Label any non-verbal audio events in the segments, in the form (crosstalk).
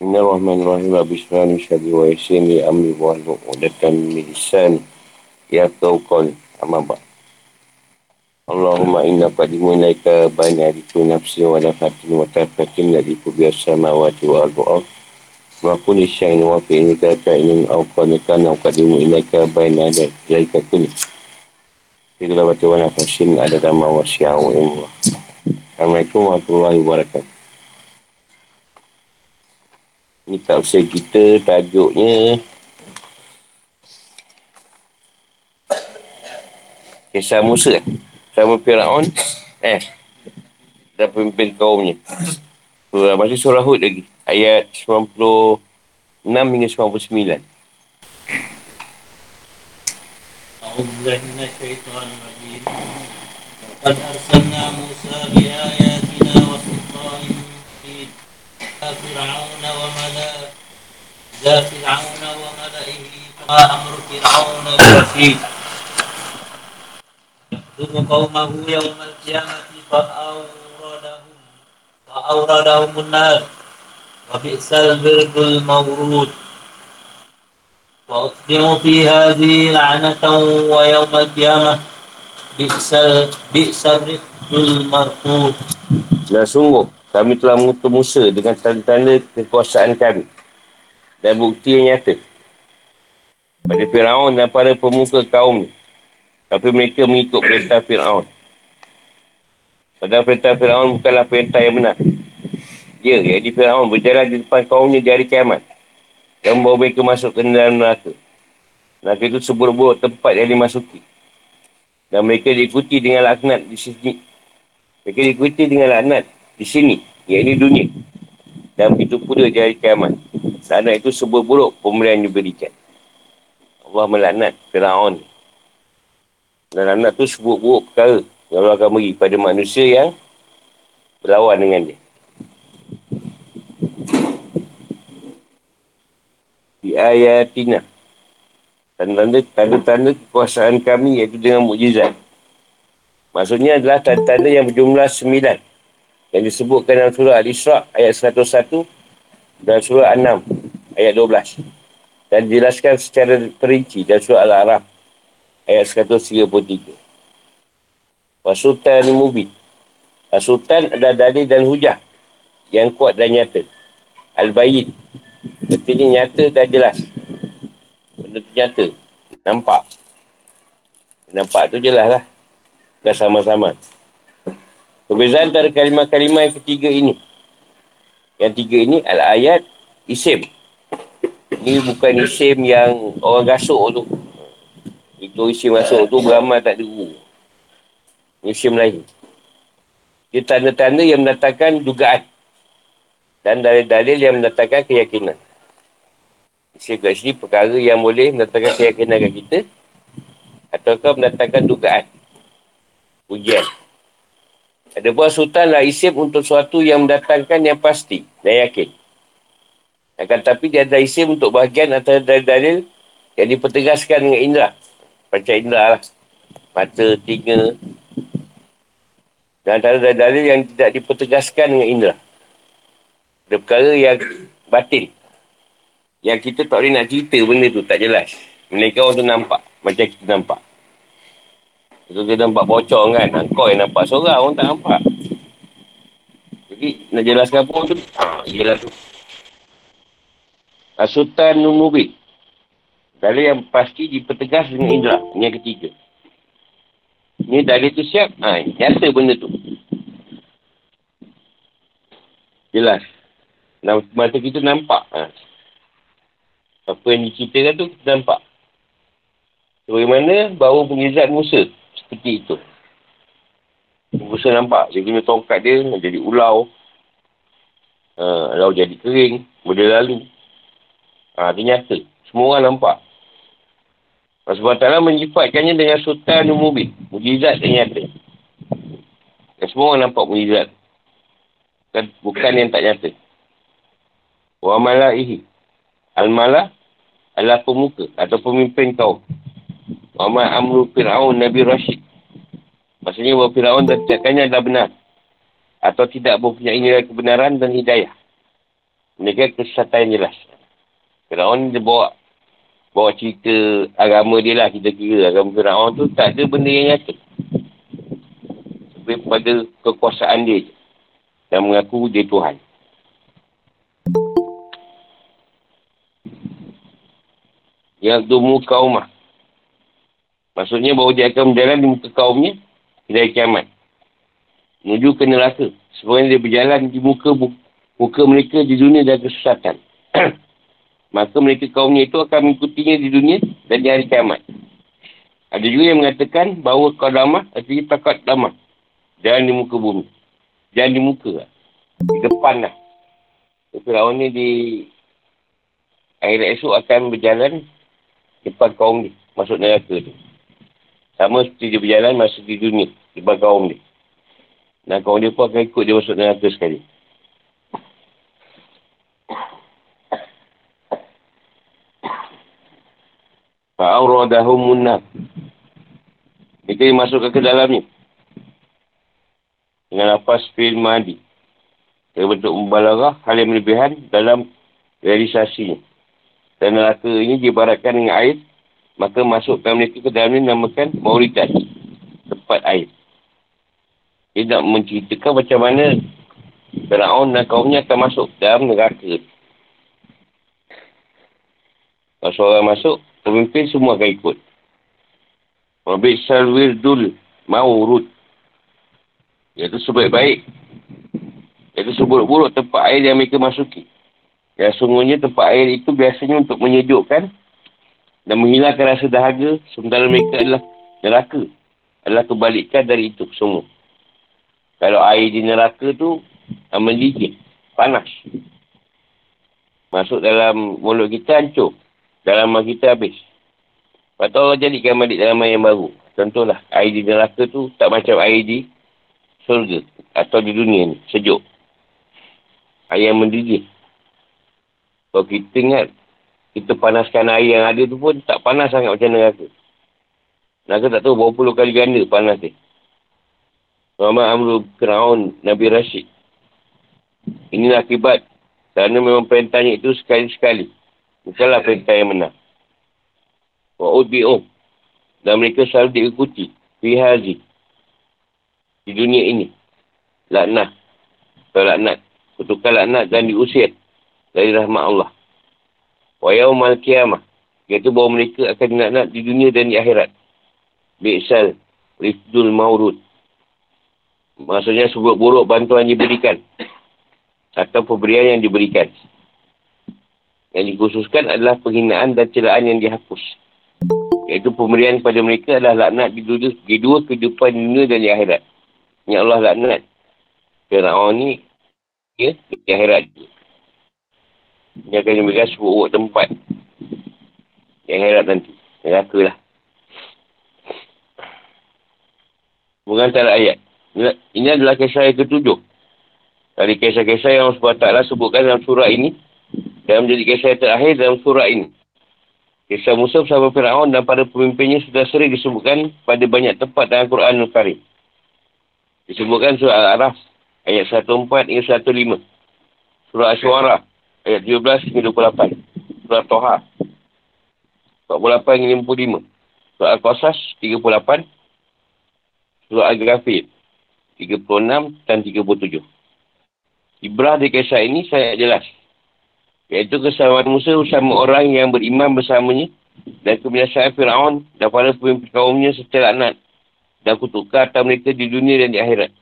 Bismillahirrahmanirrahim. Bismillahirrahmanirrahim. Wa ahlu udatan milisan. Ya tauqal amabak. Allahumma inna qadimu ilaika banyak adiku nafsi wa nafatin wa tafatin ladiku biasa mawati wa al-bu'af. Wa kuni syain wa fi ini kata ini awqanika na qadimu ilaika banyak ilaika kuni. Ikulah batu wa nafasin ada dama wa sya'u imwa. Assalamualaikum warahmatullahi wabarakatuh. Ni tak usah kita tajuknya Kisah Musa Sama Fir'aun Eh Dan pemimpin kaumnya Surah, Masih surah Hud lagi Ayat 96 hingga 99 قد أرسلنا موسى بآياتنا فرعون وملأ ذا فرعون وملئه فما أمر فرعون برشيد يخدم قومه يوم القيامة فأوردهم فأوردهم النار وبئس البرد المورود وأتبعوا في هذه لعنة ويوم القيامة بئس بئس الرفد المرفوض. Dan sungguh, kami telah mengutus Musa dengan tanda-tanda kekuasaan kami. Dan bukti yang nyata. Pada Fir'aun dan para pemuka kaum tapi mereka mengikut perintah Fir'aun. Padahal perintah Fir'aun bukanlah perintah yang benar. Dia, iaitu Fir'aun berjalan di depan kaumnya di hari kiamat. Dan membawa mereka masuk ke dalam neraka. Neraka itu seburuk-buruk tempat yang dimasuki. Dan mereka diikuti dengan laknat di sini mereka diikuti dengan laknat di sini, iaitu dunia. Dan itu pula di hari kiamat. Laknat itu sebuah buruk pemberian diberikan. Allah melaknat Fir'aun. Dan laknat itu sebuah buruk perkara yang Allah akan beri pada manusia yang berlawan dengan dia. Di ayatina. Tanda-tanda kekuasaan kami iaitu dengan mukjizat. Maksudnya adalah tanda-tanda yang berjumlah sembilan yang disebutkan dalam surah Al-Isra' ayat 101 dan surah An-Nam ayat 12 dan dijelaskan secara perinci dalam surah Al-Araf ayat 133 Wasultan Mubin. Wasultan adalah dalil dan hujah yang kuat dan nyata. Al-Bayin Artinya nyata dan jelas. Benda tu nyata. Nampak. Nampak tu jelas lah Dah sama-sama Perbezaan antara kalimah-kalimah yang ketiga ini. Yang tiga ini adalah ayat isim. Ini bukan isim yang orang gasuk tu. Itu isim masuk tu beramal tak ada guru. Isim lain. Dia tanda-tanda yang mendatangkan dugaan. Dan dalil-dalil yang mendatangkan keyakinan. Isim kat sini perkara yang boleh mendatangkan keyakinan kat kita. Ataukah mendatangkan dugaan. Ujian. Ada buah sultan lah isim untuk sesuatu yang mendatangkan yang pasti dan yakin. Akan tapi dia ada isim untuk bahagian antara dalil-dalil yang dipertegaskan dengan indera. Macam indera lah. Mata, telinga. Dan antara dalil-dalil yang tidak dipertegaskan dengan indera. Ada perkara yang batin. Yang kita tak boleh nak cerita benda tu, tak jelas. Mereka orang tu nampak. Macam kita nampak. Itu dia nampak bocor kan. Kau yang nampak seorang, orang tak nampak. Jadi, nak jelaskan pun tu. Ha, tu. Asutan Numubit. Dalil yang pasti dipertegas dengan indera. Ini yang ketiga. Ini dalil tu siap. Ha, nyata benda tu. Jelas. Mata kita nampak. Ha. Apa yang diceritakan tu, kita nampak. Bagaimana baru pengizat Musa seperti itu. Musa nampak, dia guna tongkat dia, jadi ulau. Uh, jadi kering, boleh lalu. Ha, dia nyata. Semua orang nampak. Sebab Allah menyifatkannya dengan sultan umubin. Mujizat yang nyata. Dan semua orang nampak mujizat. Bukan, bukan yang tak nyata. Wa malaihi. Al-malah adalah pemuka atau pemimpin kau. Wa amru Fir'aun Nabi Rashid. Maksudnya bahawa Fir'aun dan tindakannya adalah benar. Atau tidak mempunyai nilai kebenaran dan hidayah. Mereka kesesatan yang jelas. Fir'aun dia bawa bawa cerita agama dia lah kita kira. Agama Fir'aun tu tak ada benda yang nyata. Lebih pada kekuasaan dia dan mengaku dia Tuhan. Yang tu muka umah. Maksudnya bahawa dia akan berjalan di muka kaumnya dari kiamat. Menuju ke neraka. Sebenarnya dia berjalan di muka muka mereka di dunia dan kesesatan. (clears throat) Maka mereka kaumnya itu akan mengikutinya di dunia dan di hari kiamat. Ada juga yang mengatakan bahawa kau damah, artinya takut damah. Jangan di muka bumi. Jangan di muka lah. Di depan lah. Firaun ni di akhirat esok akan berjalan depan kaum ni. Masuk neraka tu. Sama seperti dia berjalan masuk di dunia. Depan kaum ni. Dan kaum dia pun akan ikut dia masuk neraka sekali. Fa'auradahum munnah. Mereka dimasukkan ke dalamnya. Dengan lapas fil madi. Dia bentuk mubalarah hal yang melebihan dalam realisasinya. Dan neraka ini dibaratkan dengan air. Maka masukkan mereka ke dalamnya namakan Mauritas. Tempat air. Dia nak menceritakan macam mana Fir'aun dan kaumnya akan masuk dalam neraka. Kalau seorang masuk, pemimpin semua akan ikut. Wabik salwir dul maurud. Iaitu sebaik-baik. Iaitu seburuk-buruk tempat air yang mereka masuki. Yang sungguhnya tempat air itu biasanya untuk menyejukkan dan menghilangkan rasa dahaga sementara mereka adalah neraka. Adalah kebalikan dari itu semua. Kalau air di neraka tu mendidih, panas. Masuk dalam mulut kita hancur. Dalam kita habis. Lepas tu Allah jadikan balik dalam air yang baru. Contohlah, air di neraka tu tak macam air di surga. Atau di dunia ni, sejuk. Air yang mendidih. Kalau kita ingat, kita panaskan air yang ada tu pun tak panas sangat macam neraka. Neraka tak tahu berapa puluh kali ganda panas dia. Muhammad Amru Keraun Nabi Rashid. Inilah akibat. Kerana memang perintahnya itu sekali-sekali. Bukanlah perintah yang menang. Wa'udbi'um. Dan mereka selalu diikuti. Fihazi. Di dunia ini. Laknat. Atau laknat. Kutukan laknat dan diusir. Dari rahmat Allah. Wa'yaumal kiamah. Iaitu bahawa mereka akan dilaknat di dunia dan di akhirat. Bi'sal. Rifdul maurud. Maksudnya sebut buruk bantuan diberikan. Atau pemberian yang diberikan. Yang dikhususkan adalah penghinaan dan celaan yang dihapus. Iaitu pemberian kepada mereka adalah laknat di dua, di dua kehidupan dunia dan di akhirat. Ini Allah laknat. Fir'aun ni, ya, di akhirat. Dia akan diberikan sebuah tempat. Di akhirat nanti. Neraka lah. Mengantara ayat. Ini adalah kisah yang ketujuh. Dari kisah-kisah yang Allah SWT sebutkan dalam surah ini, dan menjadi kisah yang terakhir dalam surah ini. Kisah Musa bersama Fir'aun dan para pemimpinnya sudah sering disebutkan pada banyak tempat dalam Quran Al-Karim. Disebutkan surah Al-Araf ayat 14 hingga 15. Surah Asyuara ayat 17 hingga 28. Surah Toha 48 hingga 55. Surah Al-Qasas 38. Surah Al-Ghafir 36 dan 37. Ibrah di kisah ini saya jelas. Iaitu kesamaan Musa bersama orang yang beriman bersamanya dan kebiasaan Fir'aun dan para pemimpin kaumnya secara anak dan kutukar atas mereka di dunia dan di akhirat.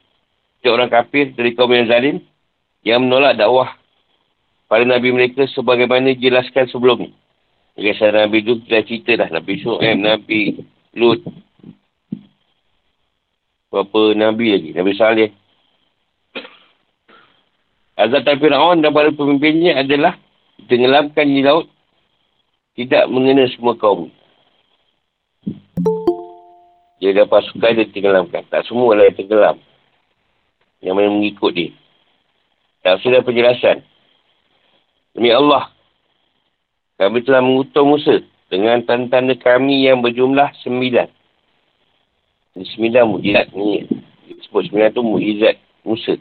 Setiap orang kafir dari kaum yang zalim yang menolak dakwah pada Nabi mereka sebagaimana jelaskan sebelum ni. Kisah Nabi itu kita cerita dah. Nabi Su'aib, Nabi Lut. Berapa Nabi lagi? Nabi Saleh. Azab Fir'aun dan para pemimpinnya adalah tenggelamkan di laut tidak mengenai semua kaum. Dia ada pasukan dia tenggelamkan. Tak semua lah yang tenggelam. Yang mana mengikut dia. Tak sudah penjelasan. Demi Allah. Kami telah mengutuk Musa dengan tanda-tanda kami yang berjumlah sembilan. Ini sembilan mujizat ni. Sebut sembilan tu mujizat Musa.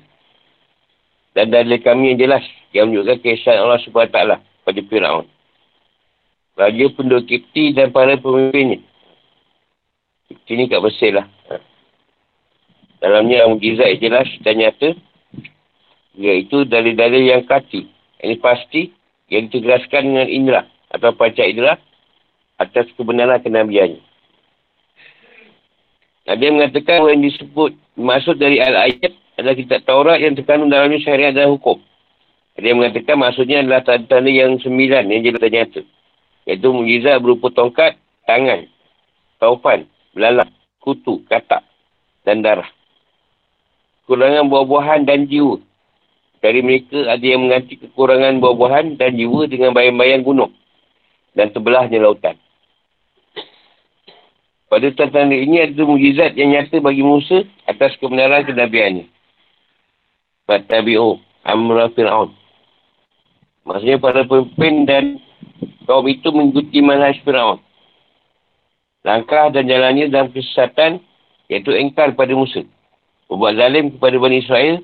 dan dalil kami yang jelas yang menunjukkan kesan Allah SWT pada Fir'aun. Raja penduduk Kipti dan para pemimpinnya. Kipti ni kat Mesir lah. Ha. Dalamnya mujizat yang jelas dan nyata. Iaitu dalil-dalil yang kati. Ini pasti yang ditegaskan dengan indera atau panca indera atas kebenaran kenabiannya. Ada yang mengatakan yang disebut maksud dari al-ayat adalah kitab Taurat yang terkandung dalamnya syariat dan hukum. Yang mengatakan maksudnya adalah tanda-tanda yang sembilan yang jelas dan nyata. Iaitu mujizat berupa tongkat, tangan, taufan, belalang, kutu, katak dan darah. Kekurangan buah-buahan dan jiwa. Dari mereka ada yang mengganti kekurangan buah-buahan dan jiwa dengan bayang-bayang gunung dan sebelahnya lautan. Pada tanda ini ada mujizat yang nyata bagi Musa atas kebenaran kenabiannya. Fatabi'u amra fir'aun. Maksudnya para pemimpin dan kaum itu mengikuti manhaj fir'aun. Langkah dan jalannya dalam kesesatan iaitu engkar pada Musa. Berbuat zalim kepada Bani Israel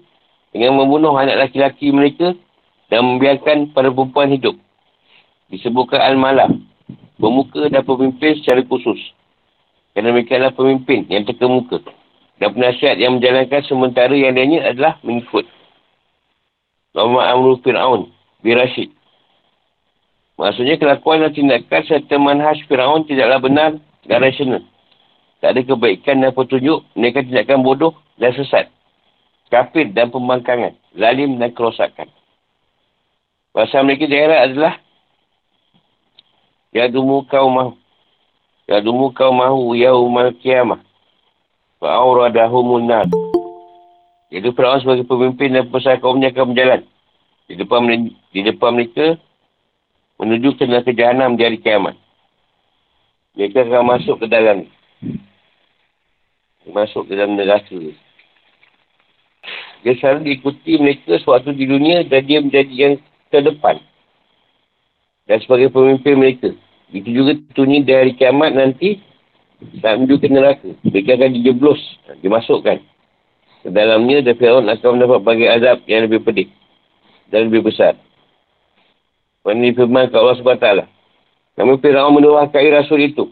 dengan membunuh anak laki-laki mereka dan membiarkan para perempuan hidup. Disebutkan Al-Malah. Pemuka dan pemimpin secara khusus. Kerana mereka adalah pemimpin yang terkemuka. Dan penasihat yang menjalankan sementara yang lainnya adalah mengikut. Muhammad Amru Fir'aun bin Rashid. Maksudnya kelakuan dan tindakan serta manhaj Fir'aun tidaklah benar dan rasional. Tak ada kebaikan dan petunjuk. Mereka tindakan bodoh dan sesat. Kafir dan pembangkangan. Zalim dan kerosakan. Bahasa mereka daerah adalah Yadumu kaumah Yadumu kau mahu yaumal kiamah. Fa'auradahumun nar. Jadi Fir'aun sebagai pemimpin dan pesan kaumnya akan berjalan. Di depan, di depan mereka menuju ke neraka jahanam di hari kiamat. Mereka akan masuk ke dalam masuk ke dalam neraka. Dia selalu diikuti mereka sewaktu di dunia dan dia menjadi yang terdepan. Dan sebagai pemimpin mereka. Itu juga tentunya dari kiamat nanti tak menuju ke neraka. Mereka akan dijeblos, dimasukkan. Ke dalamnya, dan Fir'aun akan mendapat bagi azab yang lebih pedih dan lebih besar. Ini firman ke Allah SWT. Namun Fir'aun menuahkai rasul itu.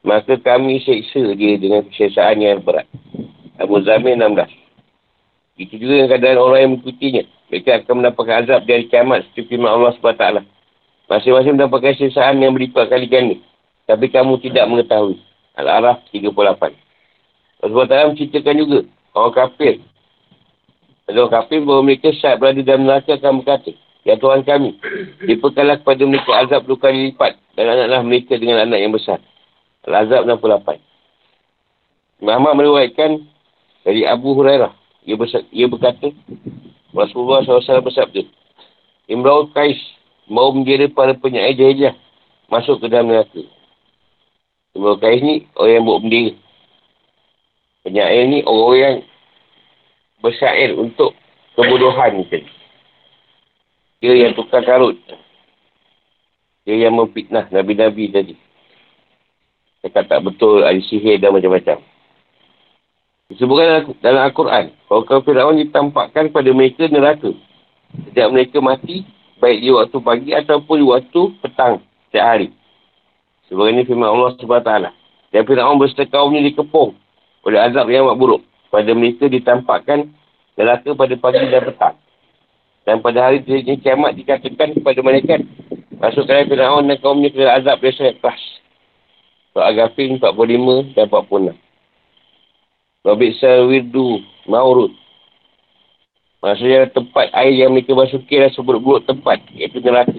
Maka kami seksa dia dengan keseksaan yang berat. Abu Zamir 16. Itu juga yang keadaan orang yang mengikutinya. Mereka akan mendapatkan azab dari kiamat seperti firman Allah SWT. Masing-masing mendapatkan sesaan yang berlipat kali ganda. Tapi kamu tidak mengetahui. Al-Araf 38. Rasulullah SAW menceritakan juga. Orang kafir. Orang kafir bahawa mereka saat berada dalam neraka akan berkata. Ya Tuhan kami. Dipekalah kepada mereka azab dua kali lipat. Dan anak-anak mereka dengan anak yang besar. Al-Azab 68. Muhammad meriwayatkan dari Abu Hurairah. Ia, ia berkata. Rasulullah SAW bersabda. Imra'ul Qais mau mengira para penyair jahiliah masuk ke dalam neraka. Sebab kais ni, orang yang buat bendera. Penyair ni, orang yang bersyair untuk kebodohan ni Dia yang tukar karut. Dia yang memfitnah Nabi-Nabi tadi. Cakap tak betul, ada sihir dan macam-macam. Disebutkan dalam Al-Quran, kalau kau Fir'aun ditampakkan pada mereka neraka. Sejak mereka mati, baik di waktu pagi ataupun di waktu petang setiap hari. Sebagai ini firman Allah SWT. Dan Fir'aun berserta kaumnya dikepung oleh azab yang amat buruk. Pada mereka ditampakkan neraka pada pagi dan petang. Dan pada hari ini kiamat dikatakan kepada mereka. Masukkan Fir'aun dan kaumnya ke azab yang sangat keras. Surah Al-Ghafir 45 dan 46. Wabiksa wirdu maurud Maksudnya tempat air yang mereka masuki adalah seburuk-buruk tempat. Iaitu neraka.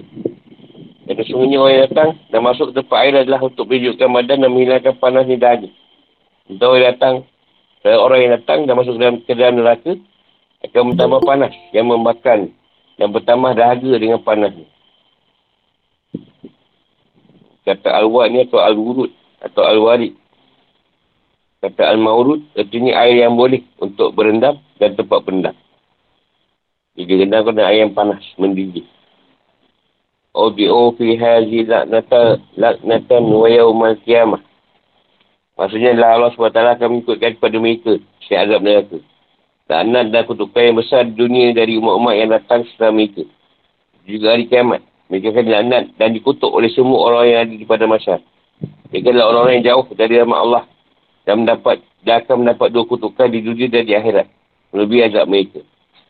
Dan sesungguhnya orang yang datang dan masuk ke tempat air adalah untuk menunjukkan badan dan menghilangkan panas ni dahaga. Untuk orang yang datang, orang yang datang dan masuk ke dalam, ke dalam neraka akan bertambah panas yang membakar dan bertambah dahaga dengan panas ni. Kata Al-Wad ni atau Al-Wurud atau Al-Warid. Kata Al-Maurud, artinya air yang boleh untuk berendam dan tempat berendam. Jika kena kena air yang panas, mendidih. Obi'u fi hazi laknata laknatan wa yawmal kiamah. Maksudnya adalah Allah SWT akan mengikutkan kepada mereka si azab neraka. Laknat dan kutukan yang besar dunia dari umat-umat yang datang setelah mereka. Juga hari kiamat. Mereka akan dilaknat dan dikutuk oleh semua orang yang ada di pada masa. Mereka adalah orang-orang yang jauh dari rahmat Allah. Dan mendapat dan akan mendapat dua kutukan di dunia dan di akhirat. Lebih azab mereka.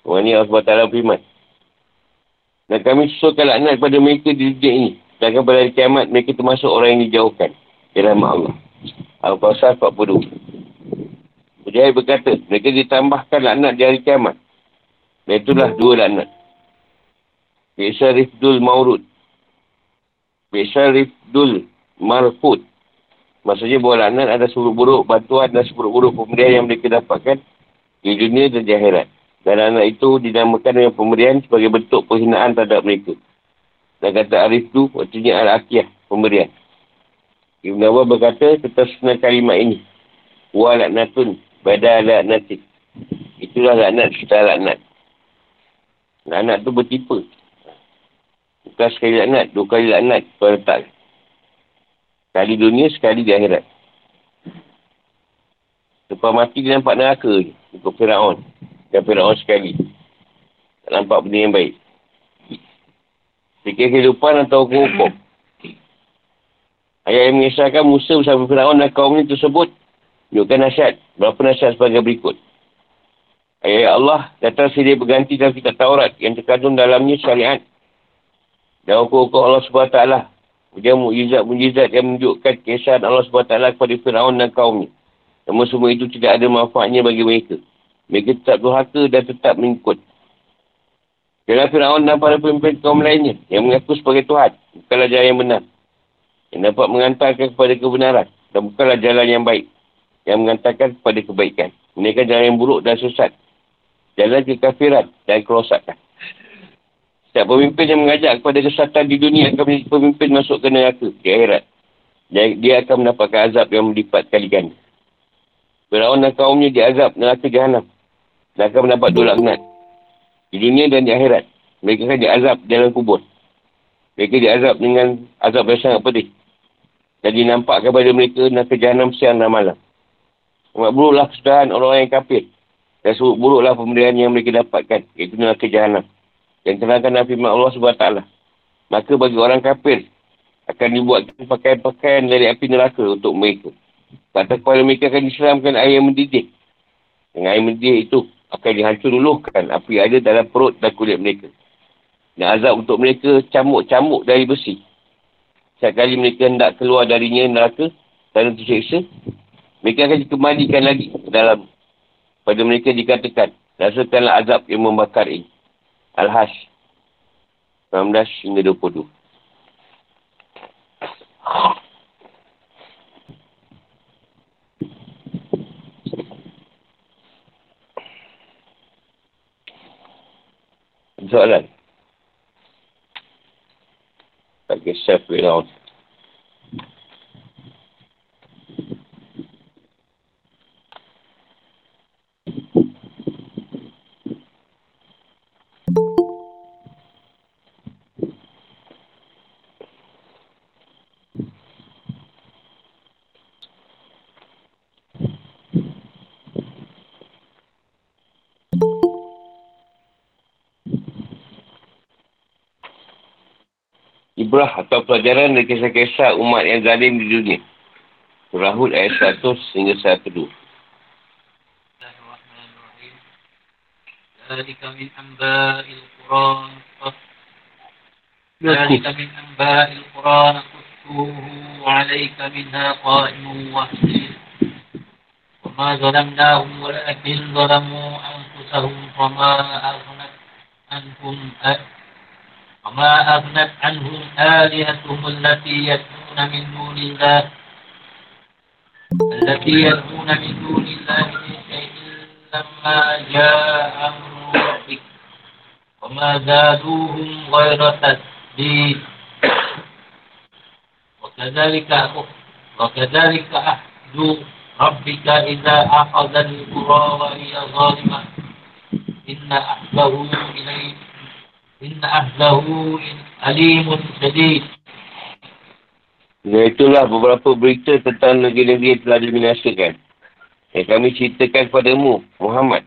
Orang ini Allah SWT firman. Dan kami susulkan laknat kepada mereka di dunia ini. Dan pada hari kiamat, mereka termasuk orang yang dijauhkan. Dari rahmat Allah. Al-Qasar 42. Mujahid berkata, mereka ditambahkan laknat di hari kiamat. Dan itulah dua laknat. Biasa rifdul maurud. Biasa rifdul marfud. Maksudnya bahawa laknat ada seburuk-buruk bantuan dan seburuk-buruk pemberian yang mereka dapatkan di dunia dan di akhirat. Dan anak itu dinamakan dengan pemberian sebagai bentuk penghinaan terhadap mereka. Dan kata arif itu, maksudnya al-akiyah, pemberian. Ibn Abbas berkata tentang senang kalimat ini. Wa laknatun badal laknatik. Itulah laknat setelah laknat. Laknat tu bertipe. Bukan sekali laknat, dua kali laknat kau letak. Sekali dunia, sekali di akhirat. Lepas mati dia nampak neraka je. Ikut Fir'aun. Dan Fir'aun sekali. Tak nampak benda yang baik. Fikir kehidupan atau hukum. Ayat yang mengisahkan Musa bersama Fir'aun dan kaum ini tersebut menunjukkan nasihat. Berapa nasihat sebagai berikut. Ayat Allah datang sedia berganti dalam kitab Taurat yang terkandung dalamnya syariat. Dan hukum-hukum Allah SWT. Dia mujizat-mujizat yang menunjukkan kesan Allah SWT kepada Fir'aun dan kaumnya. Namun semua itu tidak ada manfaatnya bagi mereka. Mereka tetap durhaka dan tetap mengikut. Jangan Fir'aun dan para pemimpin kaum lainnya yang mengaku sebagai Tuhan. Bukanlah jalan yang benar yang dapat mengantarkan kepada kebenaran dan bukanlah jalan yang baik yang mengantarkan kepada kebaikan. Kan jalan yang buruk dan sesat. Jalan kekafiran dan kerosakan. Setiap pemimpin yang mengajak kepada kesatan di dunia akan menjadi pemimpin masuk ke neraka di akhirat. Dia akan mendapatkan azab yang melipat kali ganda. Firaun dan kaumnya diazab neraka jahanam. Dan akan mendapat dua laknat. Di dunia dan di akhirat. Mereka akan diazab dalam kubur. Mereka diazab dengan azab yang sangat pedih. Dan dinampakkan kepada mereka neraka jahanam siang dan malam. Amat buruklah kesudahan orang-orang yang kafir. Dan buruklah pemberian yang mereka dapatkan. Iaitu neraka jahanam. Yang terangkan Nabi Allah SWT. Maka bagi orang kafir. Akan dibuatkan pakaian-pakaian dari api neraka untuk mereka. Kata kepada mereka akan diseramkan air yang mendidih. Dengan air mendidih itu akan dihancur dulukan api ada dalam perut dan kulit mereka. Dan azab untuk mereka camuk-camuk dari besi. Setiap kali mereka hendak keluar darinya neraka, dan terseksa, mereka akan dikembalikan lagi ke dalam. Pada mereka dikatakan, rasakanlah azab yang membakar ini. Al-Hash. 19 hingga 22. Soalan. Tak kisah Fir'aun. Ibrah atau pelajaran dari kisah-kisah umat yang zalim di dunia. Surah Hud ayat 100 hingga 102. ذلك من أنباء القرآن ذلك من أنباء القرآن قصه عليك منها قائم وحسين وما ظلمناهم ولكن ظلموا أنفسهم فما أغنت عنهم وما أغنت عنهم آلهتهم التي يدعون من دون الله. التي يدعون من دون الله من شيء لما جاء أمر ربك وما زادوهم غير تسديد وكذلك وكذلك أحد ربك إذا أخذ القرى وهي ظالمة. إن أحده إليه Inna ahlahu alimun sedih. Ya, itulah beberapa berita tentang negeri-negeri yang telah dibinasakan. Yang kami ceritakan kepadamu, Muhammad.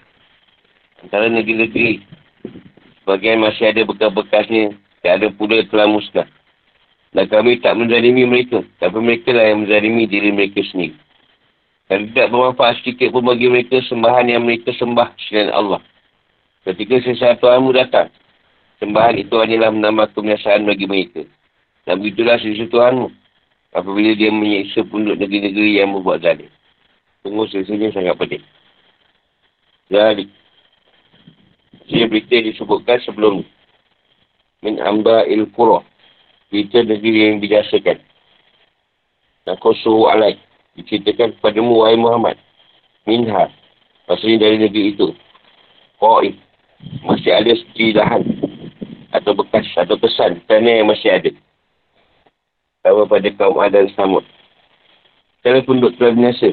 antara negeri-negeri. Sebagian masih ada bekas-bekasnya. Tak ada pula telah musnah. Dan kami tak menzalimi mereka. Tapi mereka lah yang menzalimi diri mereka sendiri. Dan tidak bermanfaat sedikit pun bagi mereka sembahan yang mereka sembah selain Allah. Ketika sesuatu ilmu datang, sembahan itu hanyalah menambah kebiasaan bagi mereka. Dan begitulah sesuatu Tuhanmu. Apabila dia menyiksa penduduk negeri-negeri yang membuat zalim. Tunggu sesuatu sangat penting. Jadi, saya berita disebutkan sebelum min amba il qura. Berita negeri yang dijasakan. Dan kosuhu alaih diceritakan kepadamu wahai Muhammad. Minha. Maksudnya dari negeri itu. Qa'i. Masih ada lahan Atau bekas atau kesan. Kerana yang masih ada. Sama pada kaum Adam Samud. Kalau penduduk telah binasa.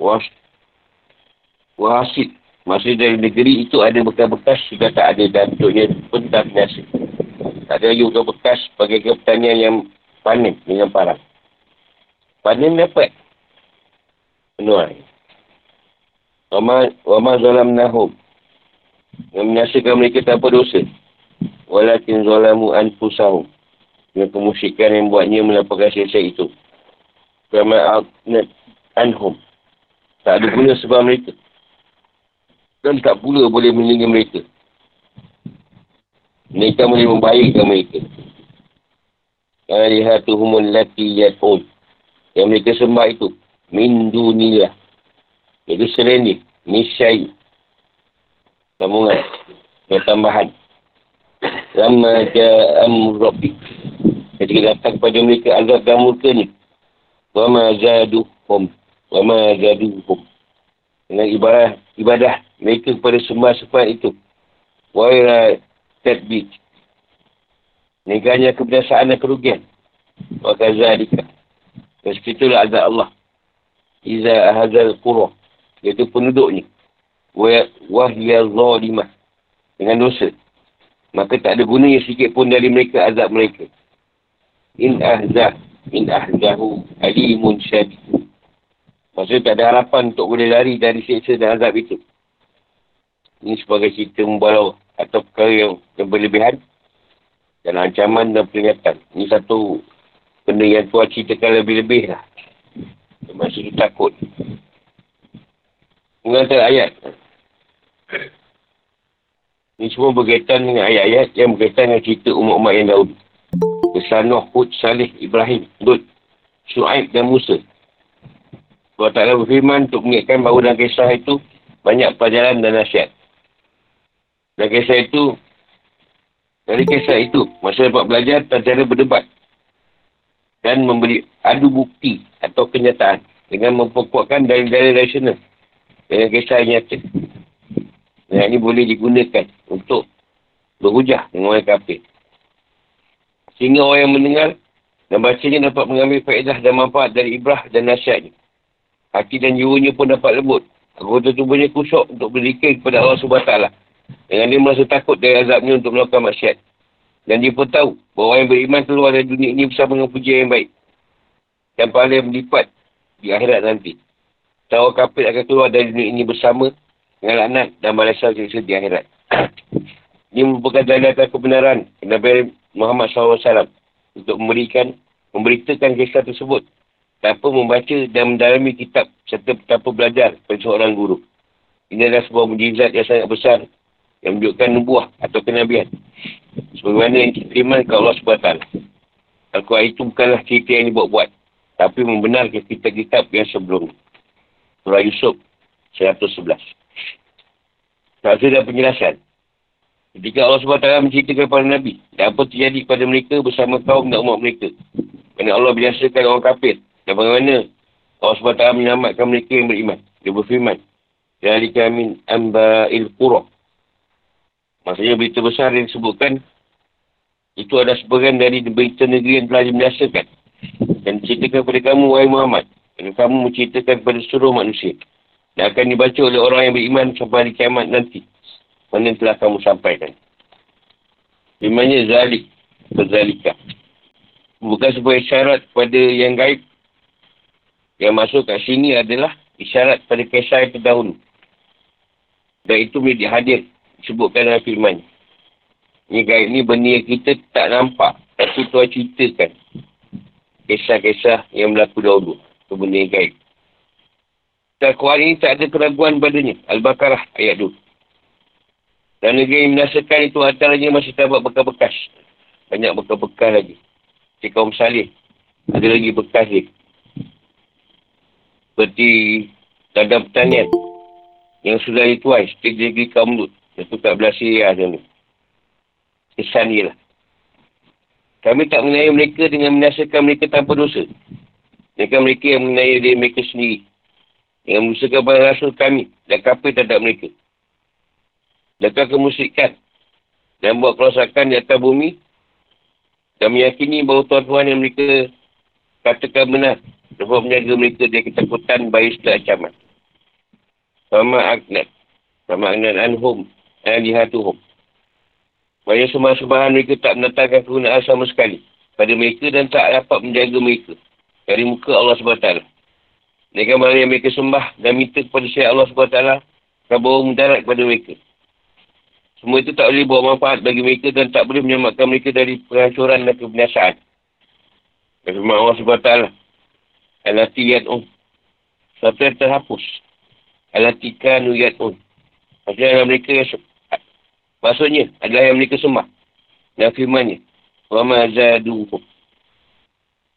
Was. Wasit. Maksudnya dari negeri itu ada bekas-bekas sudah tak ada dan untuknya pun tak binasa. Tak ada lagi bekas-bekas sebagai pertanian yang panen dengan parah. Panen dapat. Penuh Wama, wama zalam nahum. Yang menyaksikan mereka tanpa dosa. Walakin zalamu anfusahum. Dengan kemusyikan yang buatnya melaporkan selesai itu. Kama anhum. Tak ada guna sebab mereka. Dan tak pula boleh melindungi mereka. Mereka boleh membaikkan mereka. Alihatuhumul lati yat'un yang mereka sembah itu min dunia itu selain ni misyai sambungan yang tambahan lama ja'am rabbi ketika datang kepada mereka azab dan murka ni wa ma zaduhum wa ma zaduhum dengan ibadah ibadah mereka kepada sembah sembah itu wa ila tadbij Neganya kebiasaan dan kerugian. Wa kazalika. Dan sekitulah azab Allah. Iza ahazal qura. Iaitu penduduknya. Wahya zalimah. Dengan dosa. Maka tak ada gunanya sikit pun dari mereka azab mereka. In ahzah. In ahzahu alimun syadid. Maksudnya tak ada harapan untuk boleh lari dari siksa dan azab itu. Ini sebagai cerita membalau atau perkara yang, yang berlebihan dan ancaman dan peringatan. Ini satu benda yang tuan ceritakan lebih-lebih lah. Masih takut. Mengantar ayat. Ini semua berkaitan dengan ayat-ayat yang berkaitan dengan cerita umat-umat yang dahulu. Kisah Nuh, Hud, Salih, Ibrahim, Dud, Shu'aib dan Musa. Allah Ta'ala berfirman untuk mengingatkan bahawa dalam kisah itu banyak pelajaran dan nasihat. Dan kisah itu, dari kisah itu, masa dapat belajar tentang cara berdebat dan memberi adu bukti atau kenyataan dengan memperkuatkan dalil-dalil rasional dengan kisah yang nyata. Dan ini boleh digunakan untuk berhujah dengan orang kafir. Sehingga orang yang mendengar dan bacanya dapat mengambil faedah dan manfaat dari ibrah dan nasihatnya. Hati dan jiwanya pun dapat lembut. Anggota tubuhnya kusuk untuk berdikir kepada Allah SWT. Dengan dia merasa takut dari azabnya untuk melakukan maksiat. Dan dia pun tahu bahawa yang beriman keluar dari dunia ini bersama dengan pujian yang baik. Dan pahala yang melipat di akhirat nanti. Tahu kafir akan keluar dari dunia ini bersama dengan laknat dan balasan siksa di akhirat. Ini merupakan dalil atas kebenaran Nabi Muhammad SAW untuk memberikan, memberitakan kisah tersebut tanpa membaca dan mendalami kitab serta tanpa belajar pada seorang guru. Ini adalah sebuah mujizat yang sangat besar yang menunjukkan nubuah atau kenabian. Sebagaimana yang diterima ke Allah SWT. Al-Quran itu bukanlah cerita yang dibuat-buat. Tapi membenarkan kitab-kitab yang sebelum. Surah Yusuf 111. Tak ada penjelasan. Ketika Allah SWT menceritakan kepada Nabi. Dan apa terjadi kepada mereka bersama kaum dan umat mereka. Kerana Allah biasakan orang kafir. Dan bagaimana Allah SWT menyelamatkan mereka yang beriman. Dia berfirman. Dari kami amba il qurah. Maksudnya berita besar yang disebutkan itu adalah sebagian dari berita negeri yang telah dibiasakan. Dan diceritakan kepada kamu, wahai Muhammad. Dan kamu menceritakan kepada seluruh manusia. Dan akan dibaca oleh orang yang beriman sampai hari kiamat nanti. Mana yang telah kamu sampaikan. Firmannya zalik. Berzalika. Bukan sebuah isyarat kepada yang gaib. Yang masuk kat sini adalah isyarat pada kisah yang terdahulu. Dan itu menjadi hadir. Disebutkan dalam firman. Ini gaib ni benda kita tak nampak. Tapi Tuhan ceritakan. Kisah-kisah yang berlaku dahulu. Itu benda yang gaib. Al-Quran ini tak ada keraguan padanya. Al-Baqarah ayat 2. Dan negeri yang menasakan itu antaranya masih terdapat bekas-bekas. Banyak bekas-bekas lagi. Si kaum salih. Ada lagi bekas dia. Seperti tanda pertanian. Yang sudah dituai. Seperti negeri kaum Lut. Itu tak belah Syria macam ni. Kesan dia lah. Kami tak mengenai mereka dengan menasakan mereka tanpa dosa. Mereka mereka yang mengenai diri mereka sendiri. Yang menyusahkan pada rasul kami. Dan kafir terhadap mereka. Lekat kemusikan. Dan buat kerosakan di atas bumi. Dan meyakini bahawa Tuhan-Tuhan yang mereka katakan benar. Dapat menjaga mereka dari ketakutan bayi setelah ancaman. Sama agnat. Sama agnat anhum. Alihatuhum. Banyak sembahan-sembahan mereka tak mendatangkan kegunaan sama sekali. Pada mereka dan tak dapat menjaga mereka. Dari muka Allah SWT. Mereka malah yang mereka sembah dan minta kepada syariat Allah SWT. Kabar mendarat kepada mereka. Semua itu tak boleh bawa manfaat bagi mereka dan tak boleh menyelamatkan mereka dari penghancuran dan kebinasaan. Dan firman Allah SWT. Al-Lati yad'un. Satu yang terhapus. Al-Lati kanu yad'un. Maksudnya mereka yang Maksudnya adalah yang mereka sembah. Dan firmannya. Wa ma zaduhum.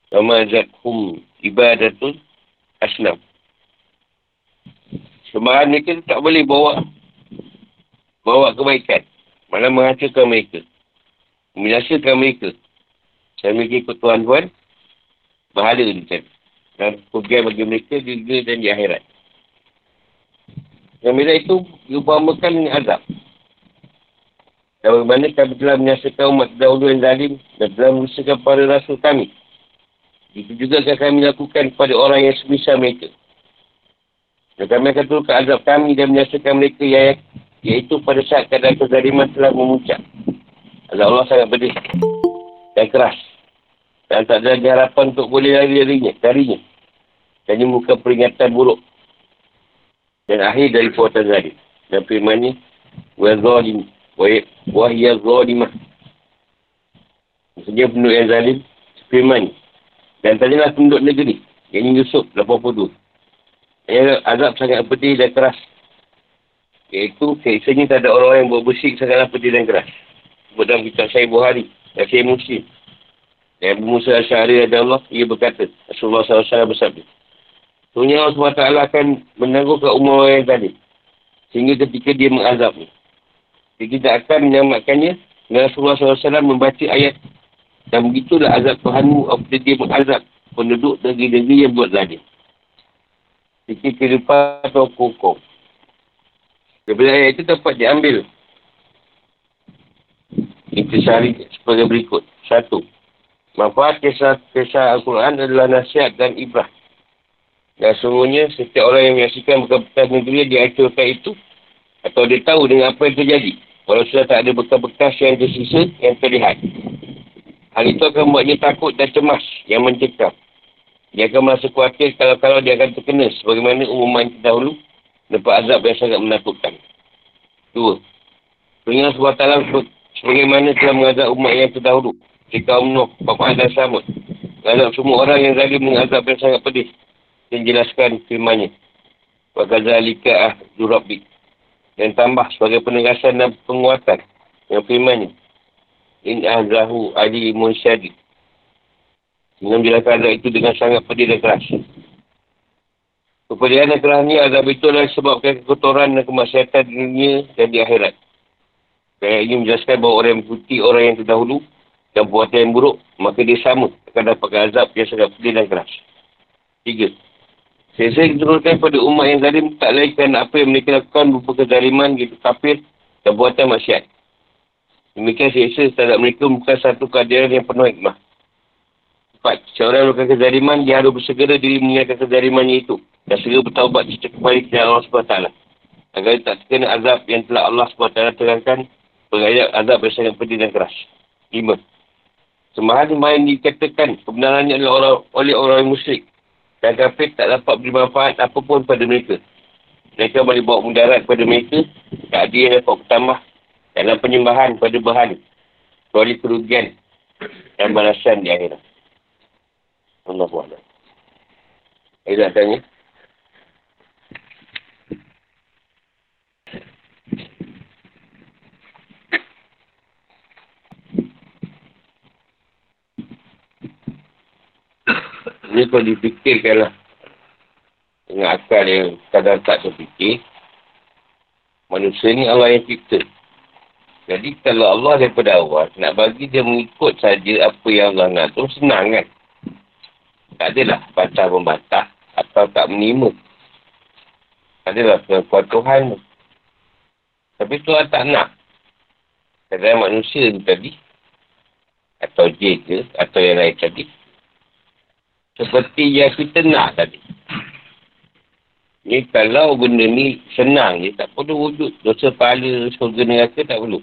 Wa ma zadhum ibadatul asnam. Sembahan mereka tak boleh bawa bawa kebaikan. Malah menghancurkan mereka. Menyelesaikan mereka. Saya mereka ikut Tuhan-Tuhan. Bahala ni kan. Dan kerugian bagi mereka juga dan di akhirat. Yang beda itu diumpamakan dengan azab. Dan bagaimana kami telah menyaksikan umat dahulu yang zalim dan telah mengusahakan para rasul kami. Itu juga akan kami lakukan kepada orang yang semisal mereka. Dan kami akan turunkan azab kami dan menyaksikan mereka yang Iaitu pada saat keadaan kezaliman telah memuncak. Allah Allah sangat pedih. Dan keras. Dan tak ada harapan untuk boleh lari darinya. darinya. Dan ini muka peringatan buruk. Dan akhir dari puatan zalim. Dan firman ni. Wa zalim. Wa hiya zalimah. Maksudnya penduduk yang zalim. Firman Dan tanyalah penduduk negeri. Yang ini Yusuf 82. Ya, azab sangat pedih dan keras. Iaitu keisanya tak ada orang yang buat bersih sangatlah pedih dan keras. Sebut dalam kitab saya Buhari. Dan saya Muslim. Dan Abu Musa Asyari ada Allah. Ia berkata. Rasulullah SAW bersabda. Sebenarnya Allah SWT akan menanggungkan umur orang yang tadi. Sehingga ketika dia mengazabnya. Dia tidak akan menyelamatkannya. Dan Rasulullah SAW membaca ayat. Dan begitulah azab Tuhanmu apabila dia mengazab penduduk negeri-negeri yang buat zalim. Fikir kehidupan atau hukum. Daripada ayat itu dapat diambil. Intisari sebagai berikut. Satu. Manfaat kisah-kisah Al-Quran adalah nasihat dan ibrah. Dan sungguhnya setiap orang yang menyaksikan bekas-bekas negeri dihancurkan itu. Atau dia tahu dengan apa yang terjadi. Walau sudah tak ada bekas-bekas yang tersisa yang terlihat. Hal itu akan membuatnya takut dan cemas yang mencekam. Dia akan merasa khawatir kalau-kalau dia akan terkena sebagaimana umuman terdahulu dapat azab yang sangat menakutkan. Dua. Pengingat sebuah talam sebagaimana telah mengazab umat yang terdahulu. Jika Nuh, Bapak dan Samud. Mengazab semua orang yang zalim mengazab yang sangat pedih. Dan jelaskan firmannya. Wakazalika ah durabik. Dan tambah sebagai penegasan dan penguatan. Yang firmannya. In ahzahu adi munsyadi. Dengan menjelaskan azab itu dengan sangat pedih dan keras. Kepedihan dan kerahnya azab itu adalah sebabkan kekotoran dan kemaksiatan di dunia dan di akhirat. Ayat ini menjelaskan bahawa orang yang mengikuti orang yang terdahulu dan perbuatan yang buruk, maka dia sama akan dapatkan azab yang sangat pedih dan keras. Tiga. Saya diturunkan pada umat yang zalim tak lain kerana apa yang mereka lakukan berupa kezaliman, gitu kafir dan buatan maksiat. Demikian seksa terhadap mereka bukan satu keadaan yang penuh hikmah. Empat. Seorang melakukan kezaliman, dia harus bersegera diri mengingatkan kezalimannya itu dan segera bertaubat cerita kembali ke Allah SWT. Agar tak terkena azab yang telah Allah SWT terangkan berayat azab yang sangat pedih dan keras. Lima. Sembahan yang dikatakan kebenarannya adalah orang, oleh orang yang musyrik dan kafir tak dapat beri manfaat apapun pada mereka. Mereka boleh bawa mudarat kepada mereka. Tak ada yang dapat bertambah. Dalam penyembahan pada bahan. Kecuali kerugian. Dan balasan di akhirat. Allah SWT. Saya nak tanya. Ini kalau dipikirkanlah dengan akal yang kadang tak terfikir, manusia ni Allah yang cipta. Jadi kalau Allah daripada awal, nak bagi dia mengikut saja apa yang Allah nak tu, senang kan? Tak adalah batas membatas atau tak menerima. Tak adalah pengakuan Tuhan tu. Tapi Tuhan tak nak. Kadang manusia ni tadi, atau dia ke, atau yang lain tadi, seperti yang kita nak tadi. Ni kalau benda ni senang je, tak perlu wujud. Dosa pahala, surga neraka tak perlu.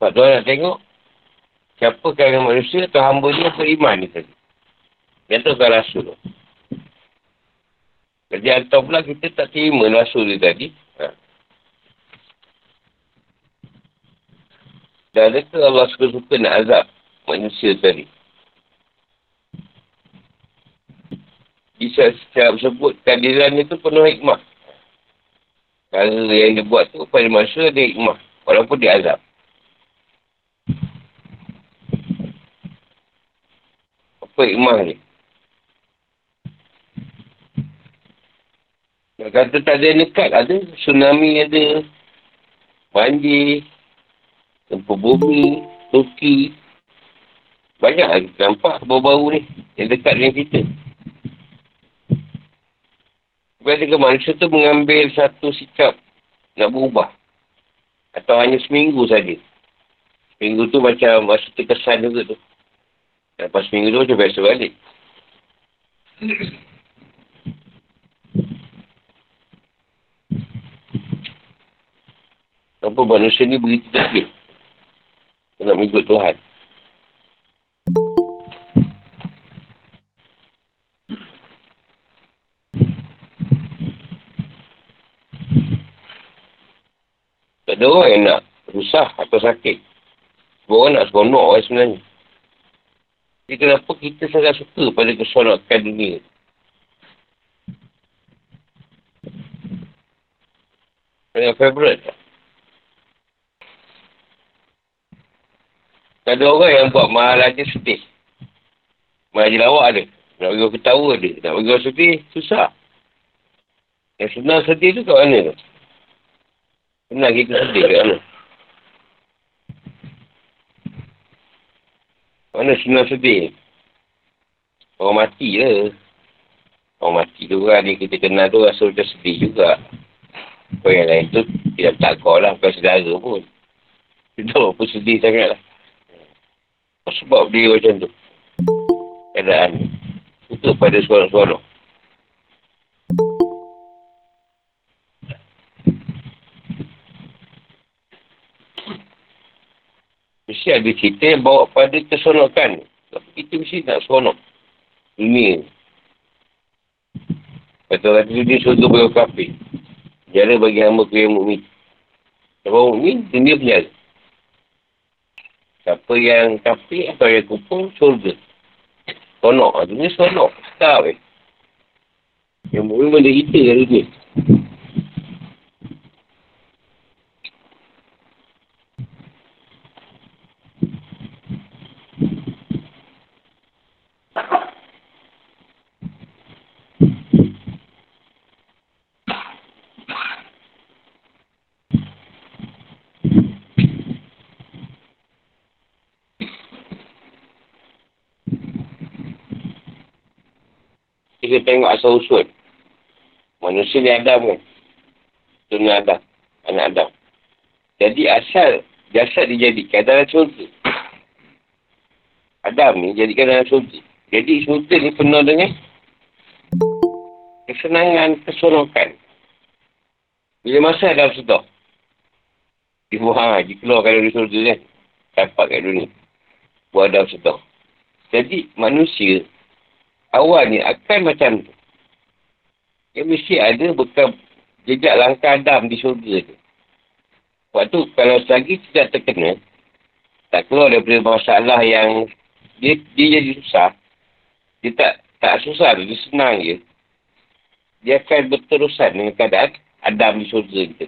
Sebab tu nak tengok, siapa kalangan manusia atau hamba dia beriman ni tadi. Yang tu kan rasul. Jadi atau pula kita tak terima rasul dia tadi. Ha. Dan adakah Allah suka-suka nak azab manusia tadi? Bisa secara sebut keadilan itu penuh hikmah. Kalau yang dia buat tu pada masa ada hikmah. Walaupun dia azab. Apa hikmah ni? Nak kata tak ada dekat, ada. Tsunami ada. Banjir. Tempat bumi. Turki. Banyak lagi nampak baru-baru ni. Yang dekat dengan kita. Ketika manusia tu mengambil satu sikap nak berubah. Atau hanya seminggu saja. Seminggu tu macam masa terkesan juga tu. Lepas seminggu tu macam biasa balik. Kenapa manusia ni begitu tak Nak mengikut Tuhan. ada orang yang nak susah atau sakit. Semua orang nak seronok orang sebenarnya. Jadi kenapa kita sangat suka pada keseronokan dunia? Yang favourite tak? Ada orang yang buat mahal aja sedih. Mahal aja lawak ada. Nak bagi orang ketawa ada. Nak bagi orang sedih, susah. Yang senang sedih tu kat mana tu? Senang kita sedih kat mana? Mana senang sedih? Orang mati je. Orang mati tu kan, dia kita kenal tu rasa macam sedih juga. Kau yang lain tu, tidak tak kau lah, bukan saudara pun. Itu pun sedih sangat lah. Sebab dia macam tu. Keadaan. Itu pada seorang-seorang. Mesti ada cerita yang bawa pada keseronokan. Tapi kita mesti nak seronok. Dunia. Kata kata tu dia bagi orang kafir. Jara bagi hamba yang mu'min. Orang mu'min, dunia penjara. Siapa yang kafir atau yang kupung, surga. Seronok. Dunia seronok. Tak weh. Yang mu'min benda kita dari dunia. Kita tengok asal usul. Manusia ni Adam kan. Tuan Adam. Anak Adam. Jadi asal jasad dijadikan dalam surga. Adam ni jadikan dalam surga. Jadi surga ni penuh dengan kesenangan, keseronokan. Bila masa Adam sedar. Dia buang dia keluarkan dari surga kan. Dapat kat dunia. Buat Adam sedar. Jadi manusia awalnya akan macam tu. Dia mesti ada bekal jejak langkah Adam di syurga tu. Waktu kalau selagi tidak terkena, tak keluar daripada masalah yang dia, dia jadi susah, dia tak tak susah, dia senang je. Dia akan berterusan dengan keadaan Adam di syurga kita.